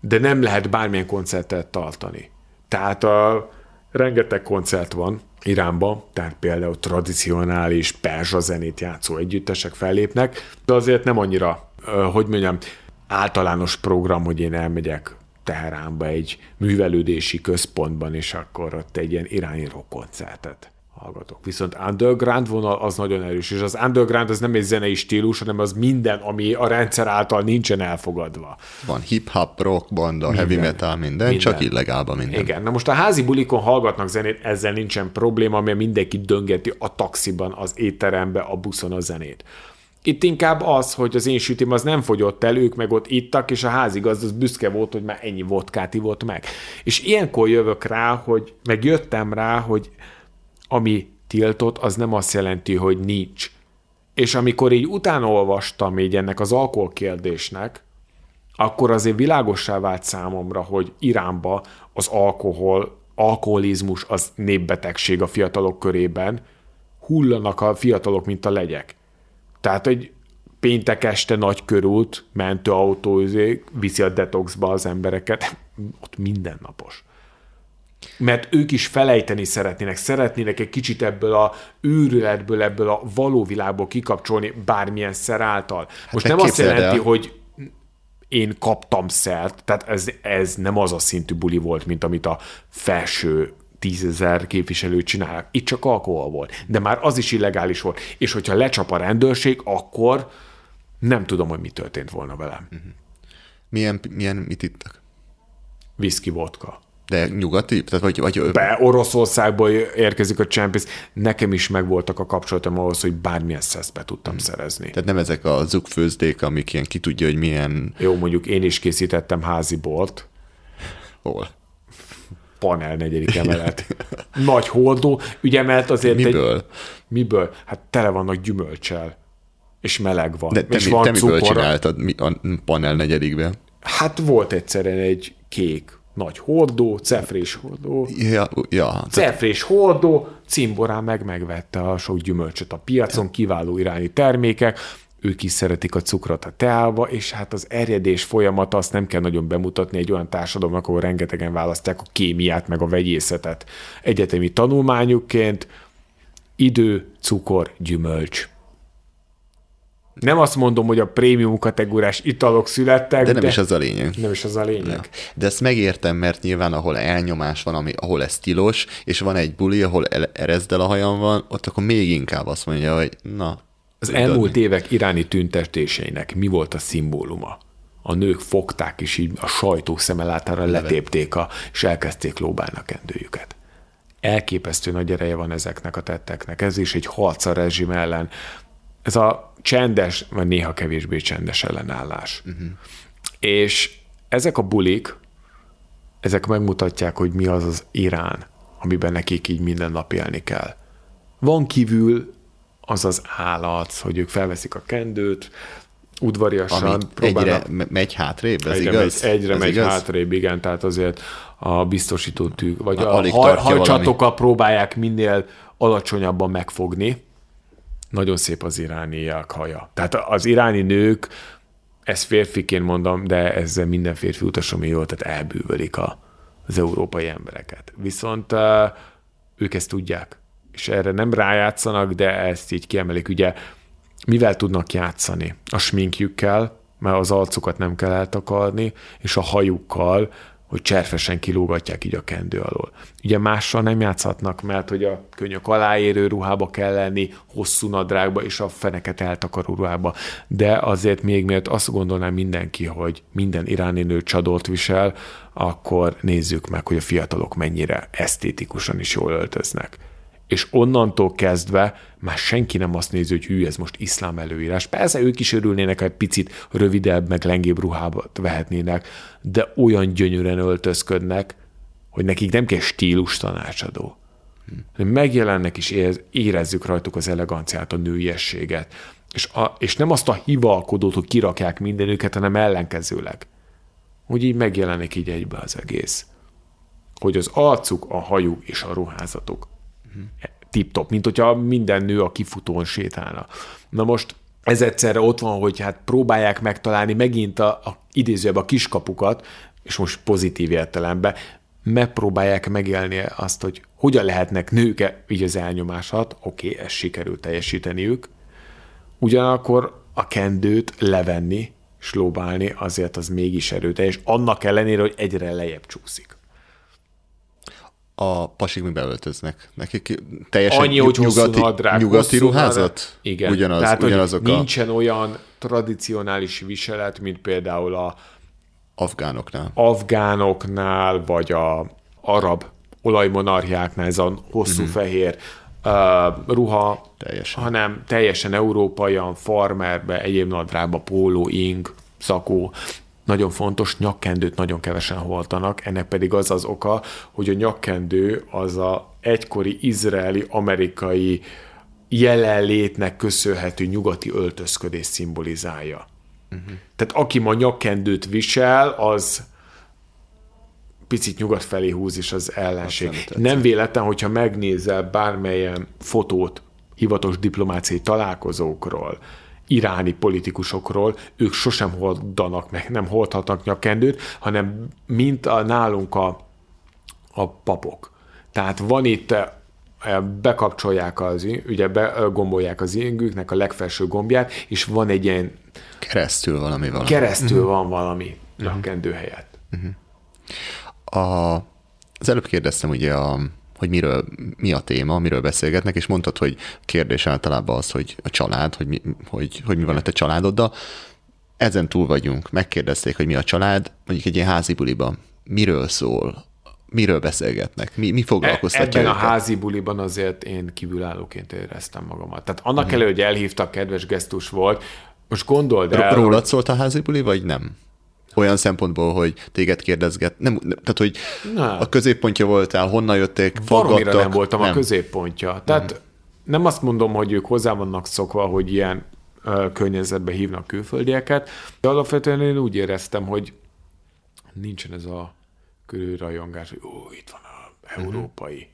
de nem lehet bármilyen koncertet tartani. Tehát a, rengeteg koncert van Iránban, tehát például tradicionális perzsa zenét játszó együttesek fellépnek, de azért nem annyira, hogy mondjam, általános program, hogy én elmegyek Teheránba egy művelődési központban, és akkor ott egy ilyen rock koncertet hallgatok. Viszont underground vonal az nagyon erős, és az underground az nem egy zenei stílus, hanem az minden, ami a rendszer által nincsen elfogadva. Van hip-hop, rock, banda, heavy metal, minden, Minden. csak illegálban minden. Igen, na most a házi bulikon hallgatnak zenét, ezzel nincsen probléma, mert mindenki döngeti a taxiban, az étterembe, a buszon a zenét. Itt inkább az, hogy az én sütim az nem fogyott el, ők meg ott ittak, és a házigazda az büszke volt, hogy már ennyi vodkát ivott meg. És ilyenkor jövök rá, hogy megjöttem rá, hogy ami tiltott, az nem azt jelenti, hogy nincs. És amikor így utána olvastam így ennek az alkohol kérdésnek, akkor azért világossá vált számomra, hogy Iránba az alkohol, alkoholizmus az népbetegség a fiatalok körében, hullanak a fiatalok, mint a legyek. Tehát, hogy péntek este nagy körút, mentőautó izé, viszi a detoxba az embereket, ott mindennapos. Mert ők is felejteni szeretnének, szeretnének egy kicsit ebből a őrületből, ebből a való világból kikapcsolni bármilyen szer által. Most meg nem azt jelenti, el- hogy én kaptam szert, tehát ez, ez nem az a szintű buli volt, mint amit a felső tízezer képviselő csinálnak. Itt csak alkohol volt. De már az is illegális volt. És hogyha lecsap a rendőrség, akkor nem tudom, hogy mi történt volna velem. Milyen, milyen, mit ittak? Whisky, vodka. De nyugati? Tehát vagy, vagy Be Oroszországból érkezik a csempész. Nekem is megvoltak a kapcsolatom ahhoz, hogy bármilyen szeszbe tudtam szerezni. tehát nem ezek a zugfőzdék, amik ilyen ki tudja, hogy milyen Jó, mondjuk én is készítettem házi bort, hol. Panel negyedik emelet. Nagy holdó, ugye, mert azért Miből? Egy, miből? Hát tele vannak gyümölcsel, és meleg van, De te, és mi, van te miből cukor. csináltad a panel negyedikben? Hát volt egyszerűen egy kék nagy hordó, cefrés hordó, Ja, ja. cefrés hordó, cimborán meg megvette a sok gyümölcsöt a piacon, kiváló irányi termékek, ők is szeretik a cukrot a teába, és hát az erjedés folyamata azt nem kell nagyon bemutatni egy olyan társadalomnak, ahol rengetegen választják a kémiát, meg a vegyészetet. Egyetemi tanulmányukként idő, cukor, gyümölcs. Nem azt mondom, hogy a prémium kategóriás italok születtek, De nem is az a lényeg. nem is az a lényeg. De ezt megértem, mert nyilván ahol elnyomás van, ami, ahol ez tilos, és van egy buli, ahol el, erezdel a hajam van, ott akkor még inkább azt mondja, hogy na. Az tudod elmúlt mi? évek iráni tüntetéseinek mi volt a szimbóluma? A nők fogták, és így a sajtó szemelátára letépték, a, és elkezdték lóbálni a kendőjüket. Elképesztő nagy ereje van ezeknek a tetteknek. Ez is egy harc a rezsim ellen. Ez a csendes, vagy néha kevésbé csendes ellenállás. Uh-huh. És ezek a bulik, ezek megmutatják, hogy mi az az Irán, amiben nekik így minden nap élni kell. Van kívül az az állat, hogy ők felveszik a kendőt, udvariasan Ami próbálnak... egyre me- megy hátrébb, ez egyre igaz? megy, egyre ez megy igaz? hátrébb, igen, tehát azért a biztosító tűk, vagy A- a, haj, hajcsatokat próbálják minél alacsonyabban megfogni. Nagyon szép az irániak haja. Tehát az iráni nők, ezt férfiként mondom, de ezzel minden férfi utasom jól, tehát elbűvölik a, az európai embereket. Viszont ők ezt tudják, és erre nem rájátszanak, de ezt így kiemelik. Ugye mivel tudnak játszani? A sminkjükkel, mert az arcukat nem kell eltakarni, és a hajukkal hogy cserfesen kilógatják így a kendő alól. Ugye mással nem játszhatnak, mert hogy a könyök aláérő ruhába kell lenni, hosszú nadrágba és a feneket eltakaró ruhába. De azért még miért azt gondolnám mindenki, hogy minden iráni nő csadolt visel, akkor nézzük meg, hogy a fiatalok mennyire esztétikusan is jól öltöznek és onnantól kezdve már senki nem azt nézi, hogy hű, ez most iszlám előírás. Persze ők is örülnének, ha egy picit rövidebb, meg lengébb ruhába vehetnének, de olyan gyönyörűen öltözködnek, hogy nekik nem kell stílus tanácsadó. Hm. Megjelennek és érezzük rajtuk az eleganciát, a nőiességet. És, a, és nem azt a hivalkodót, hogy kirakják mindenüket, hanem ellenkezőleg. Hogy így megjelenik így egybe az egész. Hogy az arcuk, a hajuk és a ruházatuk tip-top, mint hogyha minden nő a kifutón sétálna. Na most ez egyszerre ott van, hogy hát próbálják megtalálni megint a, a idézőjebb a kiskapukat, és most pozitív értelemben, megpróbálják megélni azt, hogy hogyan lehetnek nők így az elnyomásat, oké, okay, ezt sikerült teljesíteniük, ugyanakkor a kendőt levenni, slóbálni, azért az mégis erőteljes, annak ellenére, hogy egyre lejjebb csúszik a pasik miben öltöznek? Nekik teljesen Annyi, hogy nyugati, nadrág, nyugati ruházat? Igen. Ugyanaz, Tehát, ugyanazok a... nincsen olyan tradicionális viselet, mint például a afgánoknál. Afgánoknál, vagy a arab olajmonarchiáknál, ez a hosszú uh-huh. fehér uh, ruha, teljesen. hanem teljesen európaian, farmerbe, egyéb nadrágba, póló, ing, szakó, nagyon fontos, nyakkendőt nagyon kevesen holtanak, ennek pedig az az oka, hogy a nyakkendő az a egykori izraeli-amerikai jelenlétnek köszönhető nyugati öltözködés szimbolizálja. Uh-huh. Tehát aki ma nyakkendőt visel, az picit nyugat felé húz is az ellenség. Nem, nem véletlen, hogyha megnézel bármelyen fotót hivatos diplomáciai találkozókról, iráni politikusokról, ők sosem hordanak meg, nem hordhatnak nyakkendőt, hanem mint a, nálunk a, a papok. Tehát van itt eh, bekapcsolják az, ugye begombolják az ingüknek a legfelső gombját, és van egy ilyen... Keresztül valami valami. Keresztül uh-huh. van valami uh-huh. nyakkendő helyett. Uh-huh. A, az előbb kérdeztem ugye a hogy miről, mi a téma, miről beszélgetnek, és mondtad, hogy kérdés általában az, hogy a család, hogy mi, hogy, hogy mi van a te családoddal. Ezen túl vagyunk. Megkérdezték, hogy mi a család, mondjuk egy ilyen házi buliban. Miről szól? Miről beszélgetnek? Mi, mi foglalkoztatja Ebben őket? a házi buliban azért én kívülállóként éreztem magamat. Tehát annak hmm. elő, hogy elhívtak, kedves gesztus volt, most gondold el... Rólad szólt a házi buli, vagy nem? Olyan szempontból, hogy téged kérdezget. Nem, nem tehát, hogy nem. a középpontja voltál, honnan jötték, faggattak. nem voltam nem. a középpontja. Tehát nem. nem azt mondom, hogy ők hozzá vannak szokva, hogy ilyen uh, környezetbe hívnak külföldieket, de alapvetően én úgy éreztem, hogy nincsen ez a körülrajongás, hogy ó, itt van a mhm. európai. Uh-huh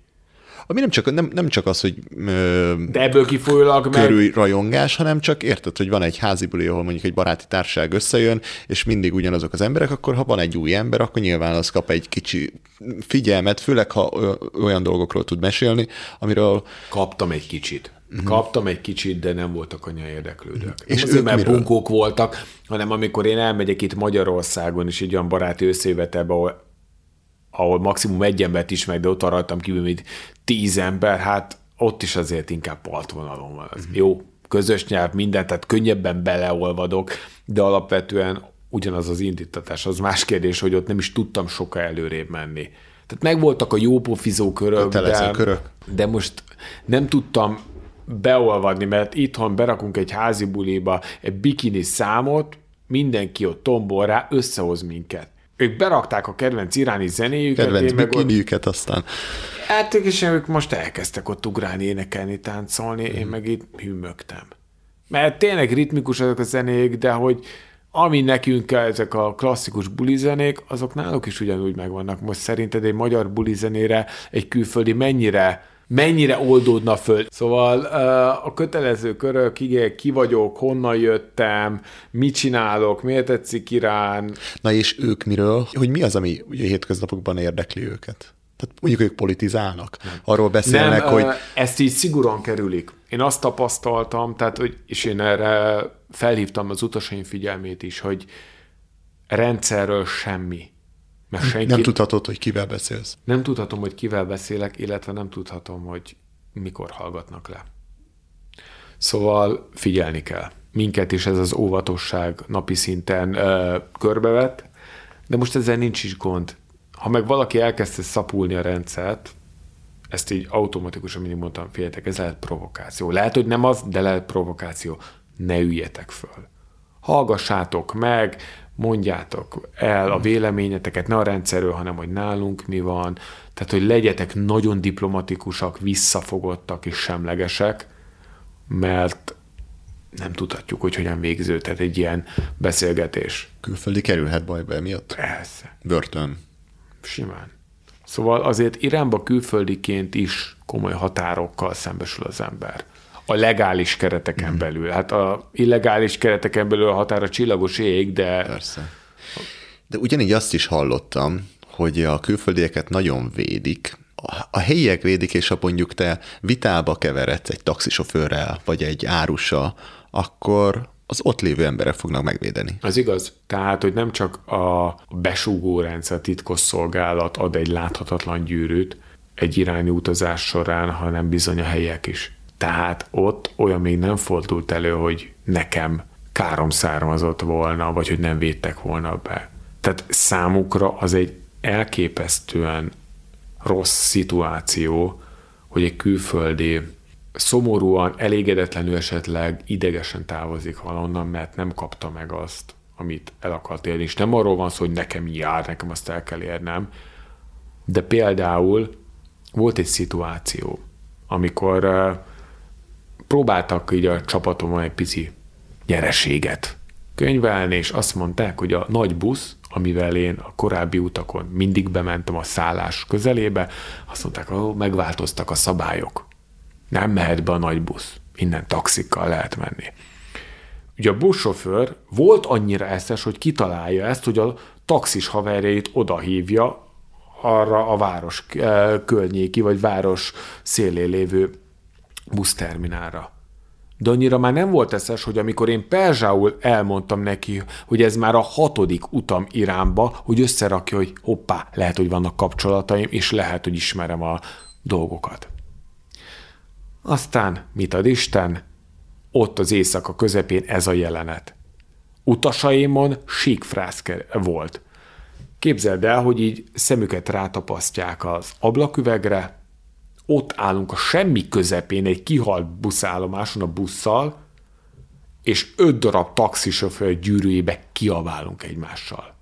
ami nem csak, nem, nem csak az, hogy ö, De ebből kifolyólag körül meg... rajongás, hanem csak érted, hogy van egy házi buli, ahol mondjuk egy baráti társaság összejön, és mindig ugyanazok az emberek, akkor ha van egy új ember, akkor nyilván az kap egy kicsi figyelmet, főleg ha olyan dolgokról tud mesélni, amiről... Kaptam egy kicsit. Uh-huh. Kaptam egy kicsit, de nem voltak anya érdeklődők. És azért, mert miről? bunkók voltak, hanem amikor én elmegyek itt Magyarországon is egy olyan baráti összévetebe, ahol ahol maximum egy embert ismer, de ott rajtam kívül, mint tíz ember, hát ott is azért inkább partvonalon van. Az mm-hmm. Jó, közös nyelv, minden, tehát könnyebben beleolvadok, de alapvetően ugyanaz az indítatás. Az más kérdés, hogy ott nem is tudtam sokkal előrébb menni. Tehát megvoltak a jó pofizó körök, de, körök. de most nem tudtam beolvadni, mert itthon berakunk egy házi buliba egy bikini számot, mindenki ott tombol rá, összehoz minket ők berakták a kedvenc iráni zenéjüket. Kedvenc bikiniüket ott... aztán. Hát és ők most elkezdtek ott ugrálni, énekelni, táncolni, mm. én meg itt hűmögtem. Mert tényleg ritmikus azok a zenék, de hogy ami nekünk ezek a klasszikus bulizenék, azok náluk is ugyanúgy megvannak. Most szerinted egy magyar bulizenére egy külföldi mennyire mennyire oldódna föl. Szóval a kötelező körök, igen, ki vagyok, honnan jöttem, mit csinálok, miért tetszik Irán. Na és ők miről? Hogy mi az, ami ugye hétköznapokban érdekli őket? Tehát mondjuk ők politizálnak. Nem. Arról beszélnek, Nem, hogy... Ezt így szigorúan kerülik. én azt tapasztaltam, tehát, hogy, és én erre felhívtam az utasaim figyelmét is, hogy rendszerről semmi. Mert senki... Nem tudhatod, hogy kivel beszélsz. Nem tudhatom, hogy kivel beszélek, illetve nem tudhatom, hogy mikor hallgatnak le. Szóval figyelni kell. Minket is ez az óvatosság napi szinten ö, körbevett, de most ezzel nincs is gond. Ha meg valaki elkezdte szapulni a rendszert, ezt így automatikusan mindig mondtam, figyeljetek, ez lehet provokáció. Lehet, hogy nem az, de lehet provokáció. Ne üljetek föl. Hallgassátok meg, mondjátok el a véleményeteket, ne a rendszerről, hanem hogy nálunk mi van, tehát hogy legyetek nagyon diplomatikusak, visszafogottak és semlegesek, mert nem tudhatjuk, hogy hogyan végződhet egy ilyen beszélgetés. Külföldi kerülhet bajba miatt? Persze. Börtön. Simán. Szóval azért Iránba külföldiként is komoly határokkal szembesül az ember. A legális kereteken mm. belül. Hát a illegális kereteken belül a határ a csillagos ég, de... Persze. De ugyanígy azt is hallottam, hogy a külföldieket nagyon védik, a helyiek védik, és ha mondjuk te vitába keveredsz egy taxisofőrrel, vagy egy árussal, akkor az ott lévő emberek fognak megvédeni. Az igaz. Tehát, hogy nem csak a besúgó rendszer titkos szolgálat ad egy láthatatlan gyűrűt egy irányi utazás során, hanem bizony a helyek is. Tehát ott olyan még nem fordult elő, hogy nekem károm származott volna, vagy hogy nem védtek volna be. Tehát számukra az egy elképesztően rossz szituáció, hogy egy külföldi szomorúan, elégedetlenül esetleg idegesen távozik valonnan, mert nem kapta meg azt, amit el akart érni. És nem arról van szó, hogy nekem jár, nekem azt el kell érnem, de például volt egy szituáció, amikor uh, próbáltak így a csapatomon egy pici nyereséget könyvelni, és azt mondták, hogy a nagy busz, amivel én a korábbi utakon mindig bementem a szállás közelébe, azt mondták, hogy megváltoztak a szabályok. Nem mehet be a nagy busz. Innen taxikkal lehet menni. Ugye a buszsofőr volt annyira eszes, hogy kitalálja ezt, hogy a taxis haverjait odahívja arra a város eh, környéki, vagy város szélén lévő buszterminálra. De annyira már nem volt eszes, hogy amikor én Perzsául elmondtam neki, hogy ez már a hatodik utam Iránba, hogy összerakja, hogy hoppá, lehet, hogy vannak kapcsolataim, és lehet, hogy ismerem a dolgokat. Aztán, mit ad Isten, ott az éjszaka közepén ez a jelenet. Utasaimon síkfrász volt. Képzeld el, hogy így szemüket rátapasztják az ablaküvegre, ott állunk a semmi közepén egy kihalt buszállomáson a busszal, és öt darab taxisofőr gyűrűjébe kiabálunk egymással.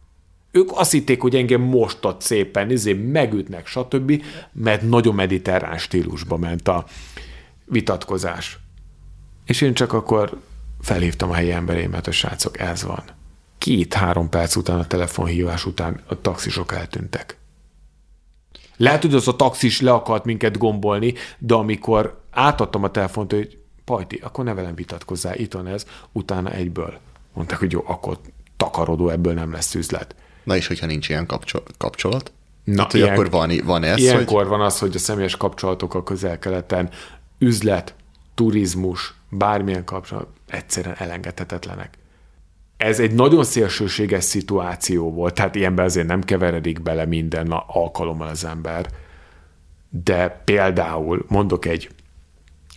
Ők azt hitték, hogy engem most ad szépen, izé megütnek, stb., mert nagyon mediterrán stílusba ment a vitatkozás. És én csak akkor felhívtam a helyi emberémet, a srácok, ez van. Két-három perc után a telefonhívás után a taxisok eltűntek. Lehet, hogy az a taxis le akart minket gombolni, de amikor átadtam a telefont, hogy Pajti, akkor ne velem vitatkozzál, itt van ez, utána egyből. Mondták, hogy jó, akkor takarodó, ebből nem lesz üzlet. Na és hogyha nincs ilyen kapcsolat? Na, hát, hogy ilyen, akkor van, van ez, Ilyenkor hogy... van az, hogy a személyes kapcsolatok a közel-keleten üzlet, turizmus, bármilyen kapcsolat egyszerűen elengedhetetlenek. Ez egy nagyon szélsőséges szituáció volt, tehát ilyenben azért nem keveredik bele minden alkalommal az ember, de például mondok egy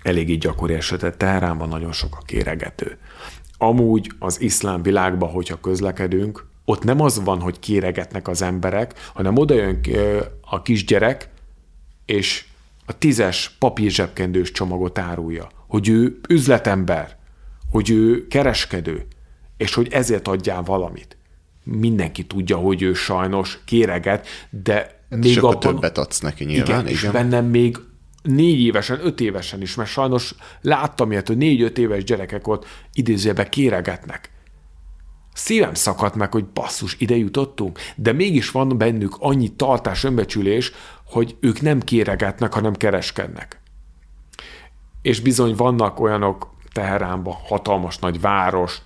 eléggé gyakori esetet, Teheránban nagyon sok a kéregető. Amúgy az iszlám világban, hogyha közlekedünk, ott nem az van, hogy kéregetnek az emberek, hanem oda jön a kisgyerek, és a tízes papírzsebkendős csomagot árulja, hogy ő üzletember, hogy ő kereskedő, és hogy ezért adjál valamit. Mindenki tudja, hogy ő sajnos kéreget, de hát még abban... többet adsz neki nyilván. Igen, igen. és bennem még négy évesen, öt évesen is, mert sajnos láttam ilyet, hogy négy-öt éves gyerekek ott idézőbe kéregetnek. Szívem szakadt meg, hogy basszus, ide jutottunk, de mégis van bennük annyi tartás, önbecsülés, hogy ők nem kéregetnek, hanem kereskednek. És bizony vannak olyanok Teheránban, hatalmas nagy város,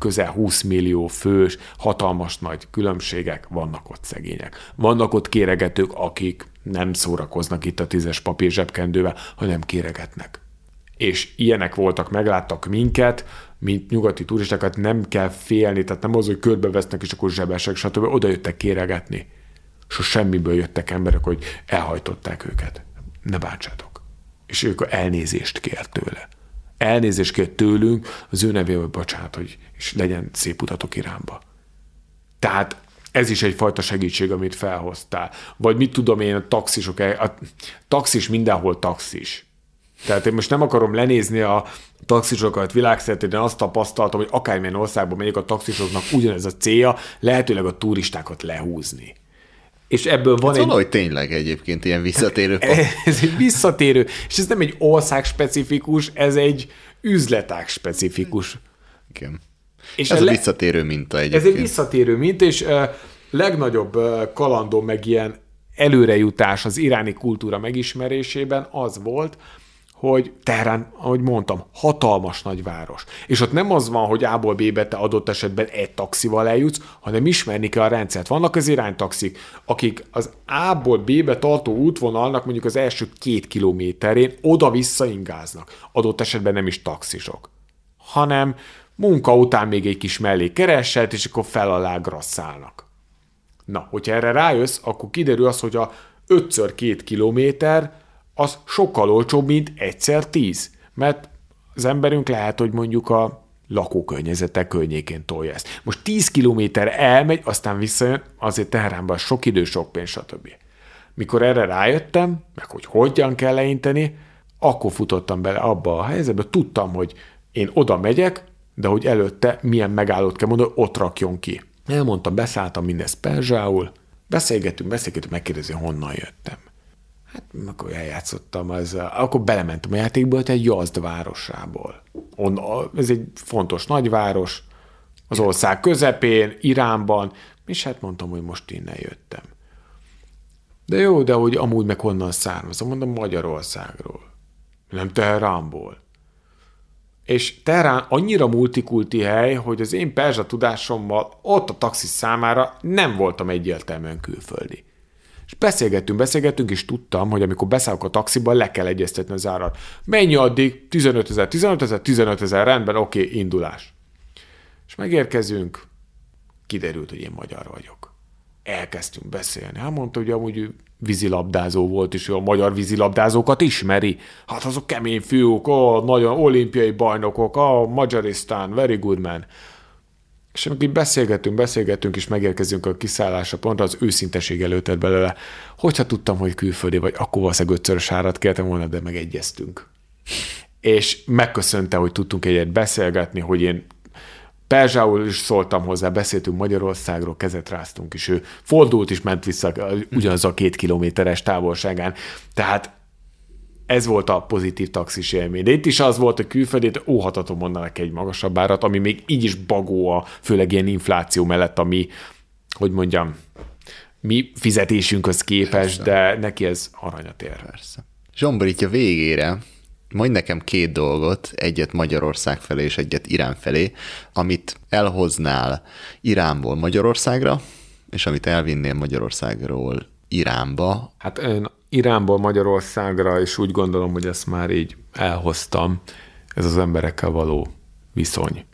közel 20 millió fős, hatalmas nagy különbségek, vannak ott szegények. Vannak ott kéregetők, akik nem szórakoznak itt a tízes papír zsebkendővel, hanem kéregetnek. és ilyenek voltak, megláttak minket, mint nyugati turistákat, nem kell félni, tehát nem az, hogy körbevesznek, és akkor zsebesek, stb. Oda jöttek kéregetni. És semmiből jöttek emberek, hogy elhajtották őket. Ne bántsátok. És ők elnézést kért tőle. Elnézést kért tőlünk, az ő nevével bocsánat, hogy és legyen szép utatok Iránba. Tehát ez is egyfajta segítség, amit felhoztál. Vagy mit tudom én, a taxisok, a taxis mindenhol taxis. Tehát én most nem akarom lenézni a taxisokat világszerte, de azt tapasztaltam, hogy akármilyen országban megyek, a taxisoknak ugyanez a célja, lehetőleg a turistákat lehúzni. És ebből van ez egy... valahogy tényleg egyébként ilyen visszatérő. Ez egy visszatérő, és ez nem egy ország specifikus, ez egy üzletág specifikus. Igen. És ez a le... visszatérő minta egyébként. Ez egy visszatérő minta, és uh, legnagyobb uh, kalandom meg ilyen előrejutás az iráni kultúra megismerésében az volt, hogy Teherán, ahogy mondtam, hatalmas nagy város. És ott nem az van, hogy A-ból B-be te adott esetben egy taxival eljutsz, hanem ismerni kell a rendszert. Vannak az iránytaxik, akik az A-ból B-be tartó útvonalnak mondjuk az első két kilométerén oda-vissza ingáznak. Adott esetben nem is taxisok, hanem munka után még egy kis mellé kereset, és akkor fel alá grasszálnak. Na, hogyha erre rájössz, akkor kiderül az, hogy a 5 két kilométer az sokkal olcsóbb, mint egyszer tíz. Mert az emberünk lehet, hogy mondjuk a lakókörnyezete környékén tolja ezt. Most 10 kilométer elmegy, aztán visszajön, azért Teheránban sok idő, sok pénz, stb. Mikor erre rájöttem, meg hogy hogyan kell leinteni, akkor futottam bele abba a helyzetbe, tudtam, hogy én oda megyek, de hogy előtte milyen megállót kell mondani, ott rakjon ki. Elmondtam, beszálltam mindezt perzsául, beszélgetünk, beszélgetünk, megkérdezi, honnan jöttem. Hát akkor eljátszottam, az, akkor belementem a játékba, egy Jazd városából. On, ez egy fontos nagyváros, az ország közepén, Iránban, és hát mondtam, hogy most innen jöttem. De jó, de hogy amúgy meg honnan származom, mondom Magyarországról, nem Teheránból. És Teherán annyira multikulti hely, hogy az én perzsa tudásommal ott a taxis számára nem voltam egyértelműen külföldi. És beszélgettünk, beszélgettünk, és tudtam, hogy amikor beszállok a taxiba, le kell egyeztetni az árat. Mennyi addig? 15 ezer, 15 ezer, 15 ezer, rendben, oké, indulás. És megérkezünk, kiderült, hogy én magyar vagyok. Elkezdtünk beszélni. Hát mondta, hogy amúgy vízilabdázó volt, és ő a magyar vízilabdázókat ismeri. Hát azok kemény fiúk, ó, nagyon olimpiai bajnokok, a Magyarisztán, very good man. És amikor így beszélgetünk, beszélgetünk, és megérkezünk a kiszállásra, pont az őszinteség előtt belőle. Hogyha tudtam, hogy külföldi vagy, akkor valószínűleg ötszörös árat kértem volna, de megegyeztünk. És megköszönte, hogy tudtunk egyet beszélgetni, hogy én Perzsául is szóltam hozzá, beszéltünk Magyarországról, kezet ráztunk, és ő fordult is, ment vissza ugyanaz a két kilométeres távolságán. Tehát ez volt a pozitív taxis élmény. De itt is az volt, hogy külföldét óhatatom mondanak egy magasabb árat, ami még így is bagó a, főleg ilyen infláció mellett, ami, hogy mondjam, mi fizetésünkhöz képes, Persze. de neki ez aranyat ér. Persze. Zsomborítja végére mondj nekem két dolgot, egyet Magyarország felé és egyet Irán felé, amit elhoznál Iránból Magyarországra, és amit elvinnél Magyarországról Iránba. Hát Iránból Magyarországra, és úgy gondolom, hogy ezt már így elhoztam, ez az emberekkel való viszony.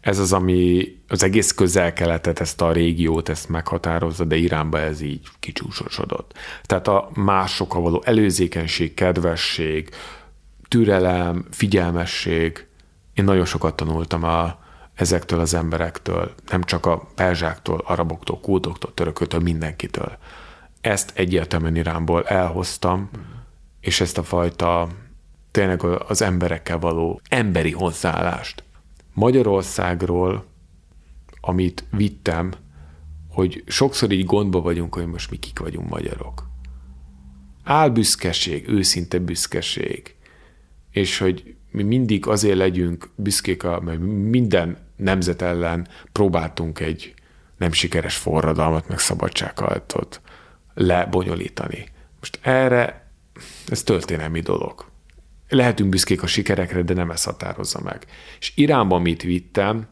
Ez az, ami az egész közel-keletet, ezt a régiót, ezt meghatározza, de Iránba ez így kicsúsosodott. Tehát a másokkal való előzékenység, kedvesség, türelem, figyelmesség. Én nagyon sokat tanultam a, ezektől az emberektől, nem csak a perzsáktól, araboktól, kultoktól, törököktől, mindenkitől ezt egyértelműen Iránból elhoztam, és ezt a fajta tényleg az emberekkel való emberi hozzáállást. Magyarországról, amit vittem, hogy sokszor így gondba vagyunk, hogy most mi kik vagyunk magyarok. Álbüszkeség, őszinte büszkeség, és hogy mi mindig azért legyünk büszkék, mert minden nemzet ellen próbáltunk egy nem sikeres forradalmat, meg szabadságharcot lebonyolítani. Most erre, ez történelmi dolog. Lehetünk büszkék a sikerekre, de nem ez határozza meg. És Iránban mit vittem,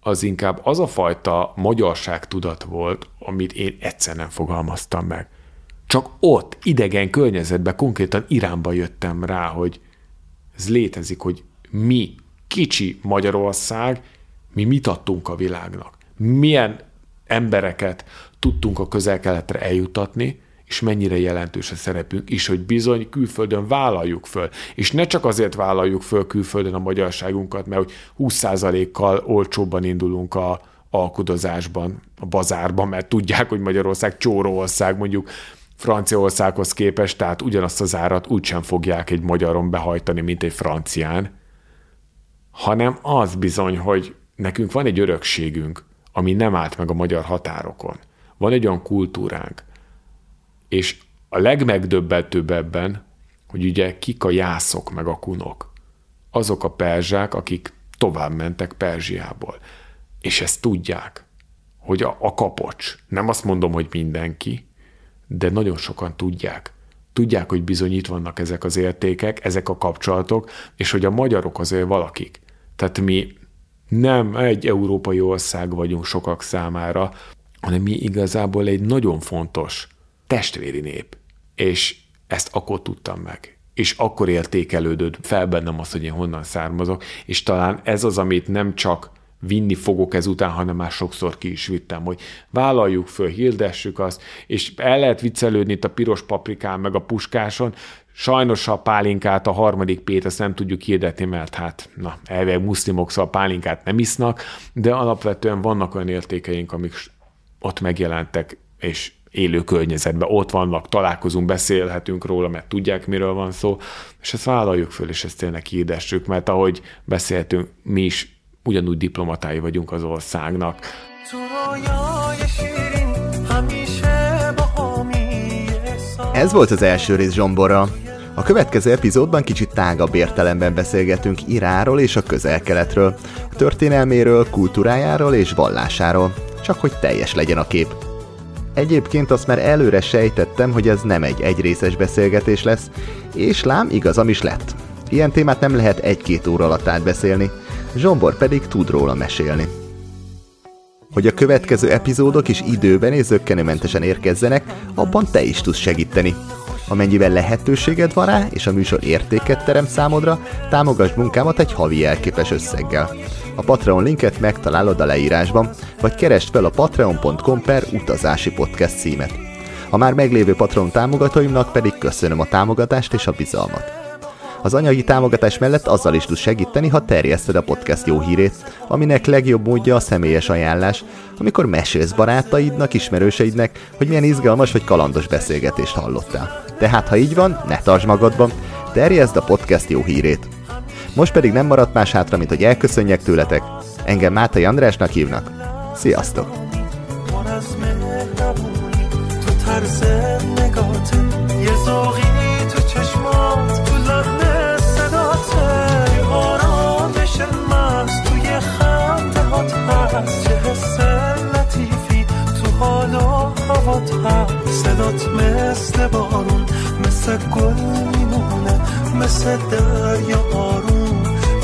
az inkább az a fajta magyarság tudat volt, amit én egyszer nem fogalmaztam meg. Csak ott, idegen környezetben, konkrétan Iránba jöttem rá, hogy Ez létezik, hogy mi, kicsi Magyarország, mi mit adtunk a világnak. Milyen embereket tudtunk a közel-keletre eljutatni, és mennyire jelentős a szerepünk, és hogy bizony külföldön vállaljuk föl. És ne csak azért vállaljuk föl külföldön a magyarságunkat, mert hogy 20%-kal olcsóbban indulunk a alkudozásban, a bazárban, mert tudják, hogy Magyarország csóróország, mondjuk Franciaországhoz képest, tehát ugyanazt az árat úgysem fogják egy magyaron behajtani, mint egy francián, hanem az bizony, hogy nekünk van egy örökségünk, ami nem állt meg a magyar határokon. Van egy olyan kultúránk, és a legmegdöbbentőbb ebben, hogy ugye kik a jászok meg a kunok. Azok a perzsák, akik tovább mentek Perzsiából. És ezt tudják, hogy a, a kapocs, nem azt mondom, hogy mindenki, de nagyon sokan tudják. Tudják, hogy bizony itt vannak ezek az értékek, ezek a kapcsolatok, és hogy a magyarok azért valakik. Tehát mi nem egy európai ország vagyunk sokak számára, hanem mi igazából egy nagyon fontos testvéri nép. És ezt akkor tudtam meg. És akkor értékelődött fel bennem az, hogy én honnan származok, és talán ez az, amit nem csak vinni fogok ezután, hanem már sokszor ki is vittem, hogy vállaljuk föl, hirdessük azt, és el lehet viccelődni itt a piros paprikán, meg a puskáson, Sajnos a pálinkát, a harmadik pét, ezt nem tudjuk hirdetni, mert hát, na, elvileg muszlimok, szóval pálinkát nem isznak, de alapvetően vannak olyan értékeink, amik ott megjelentek, és élő környezetben ott vannak, találkozunk, beszélhetünk róla, mert tudják, miről van szó, és ezt vállaljuk föl, és ezt tényleg hirdessük, mert ahogy beszélhetünk, mi is ugyanúgy diplomatái vagyunk az országnak. Ez volt az első rész Zsomborra. A következő epizódban kicsit tágabb értelemben beszélgetünk Iráról és a közel-keletről, a történelméről, kultúrájáról és vallásáról, csak hogy teljes legyen a kép. Egyébként azt már előre sejtettem, hogy ez nem egy egyrészes beszélgetés lesz, és lám igazam is lett. Ilyen témát nem lehet egy-két óra alatt átbeszélni, Zsombor pedig tud róla mesélni. Hogy a következő epizódok is időben és zöggenőmentesen érkezzenek, abban te is tudsz segíteni. Amennyiben lehetőséged van rá, és a műsor értéket terem számodra, támogasd munkámat egy havi elképes összeggel. A Patreon linket megtalálod a leírásban, vagy keresd fel a patreon.com per utazási podcast címet. A már meglévő Patreon támogatóimnak pedig köszönöm a támogatást és a bizalmat. Az anyagi támogatás mellett azzal is tudsz segíteni, ha terjeszted a podcast jó hírét, aminek legjobb módja a személyes ajánlás, amikor mesélsz barátaidnak, ismerőseidnek, hogy milyen izgalmas vagy kalandos beszélgetést hallottál. Tehát, ha így van, ne tartsd magadban, terjeszd a podcast jó hírét. Most pedig nem maradt más hátra, mint hogy elköszönjek tőletek. Engem Mátai Andrásnak hívnak. Sziasztok! صدات مثل بارون مثل گل میمونه مثل دریا آروم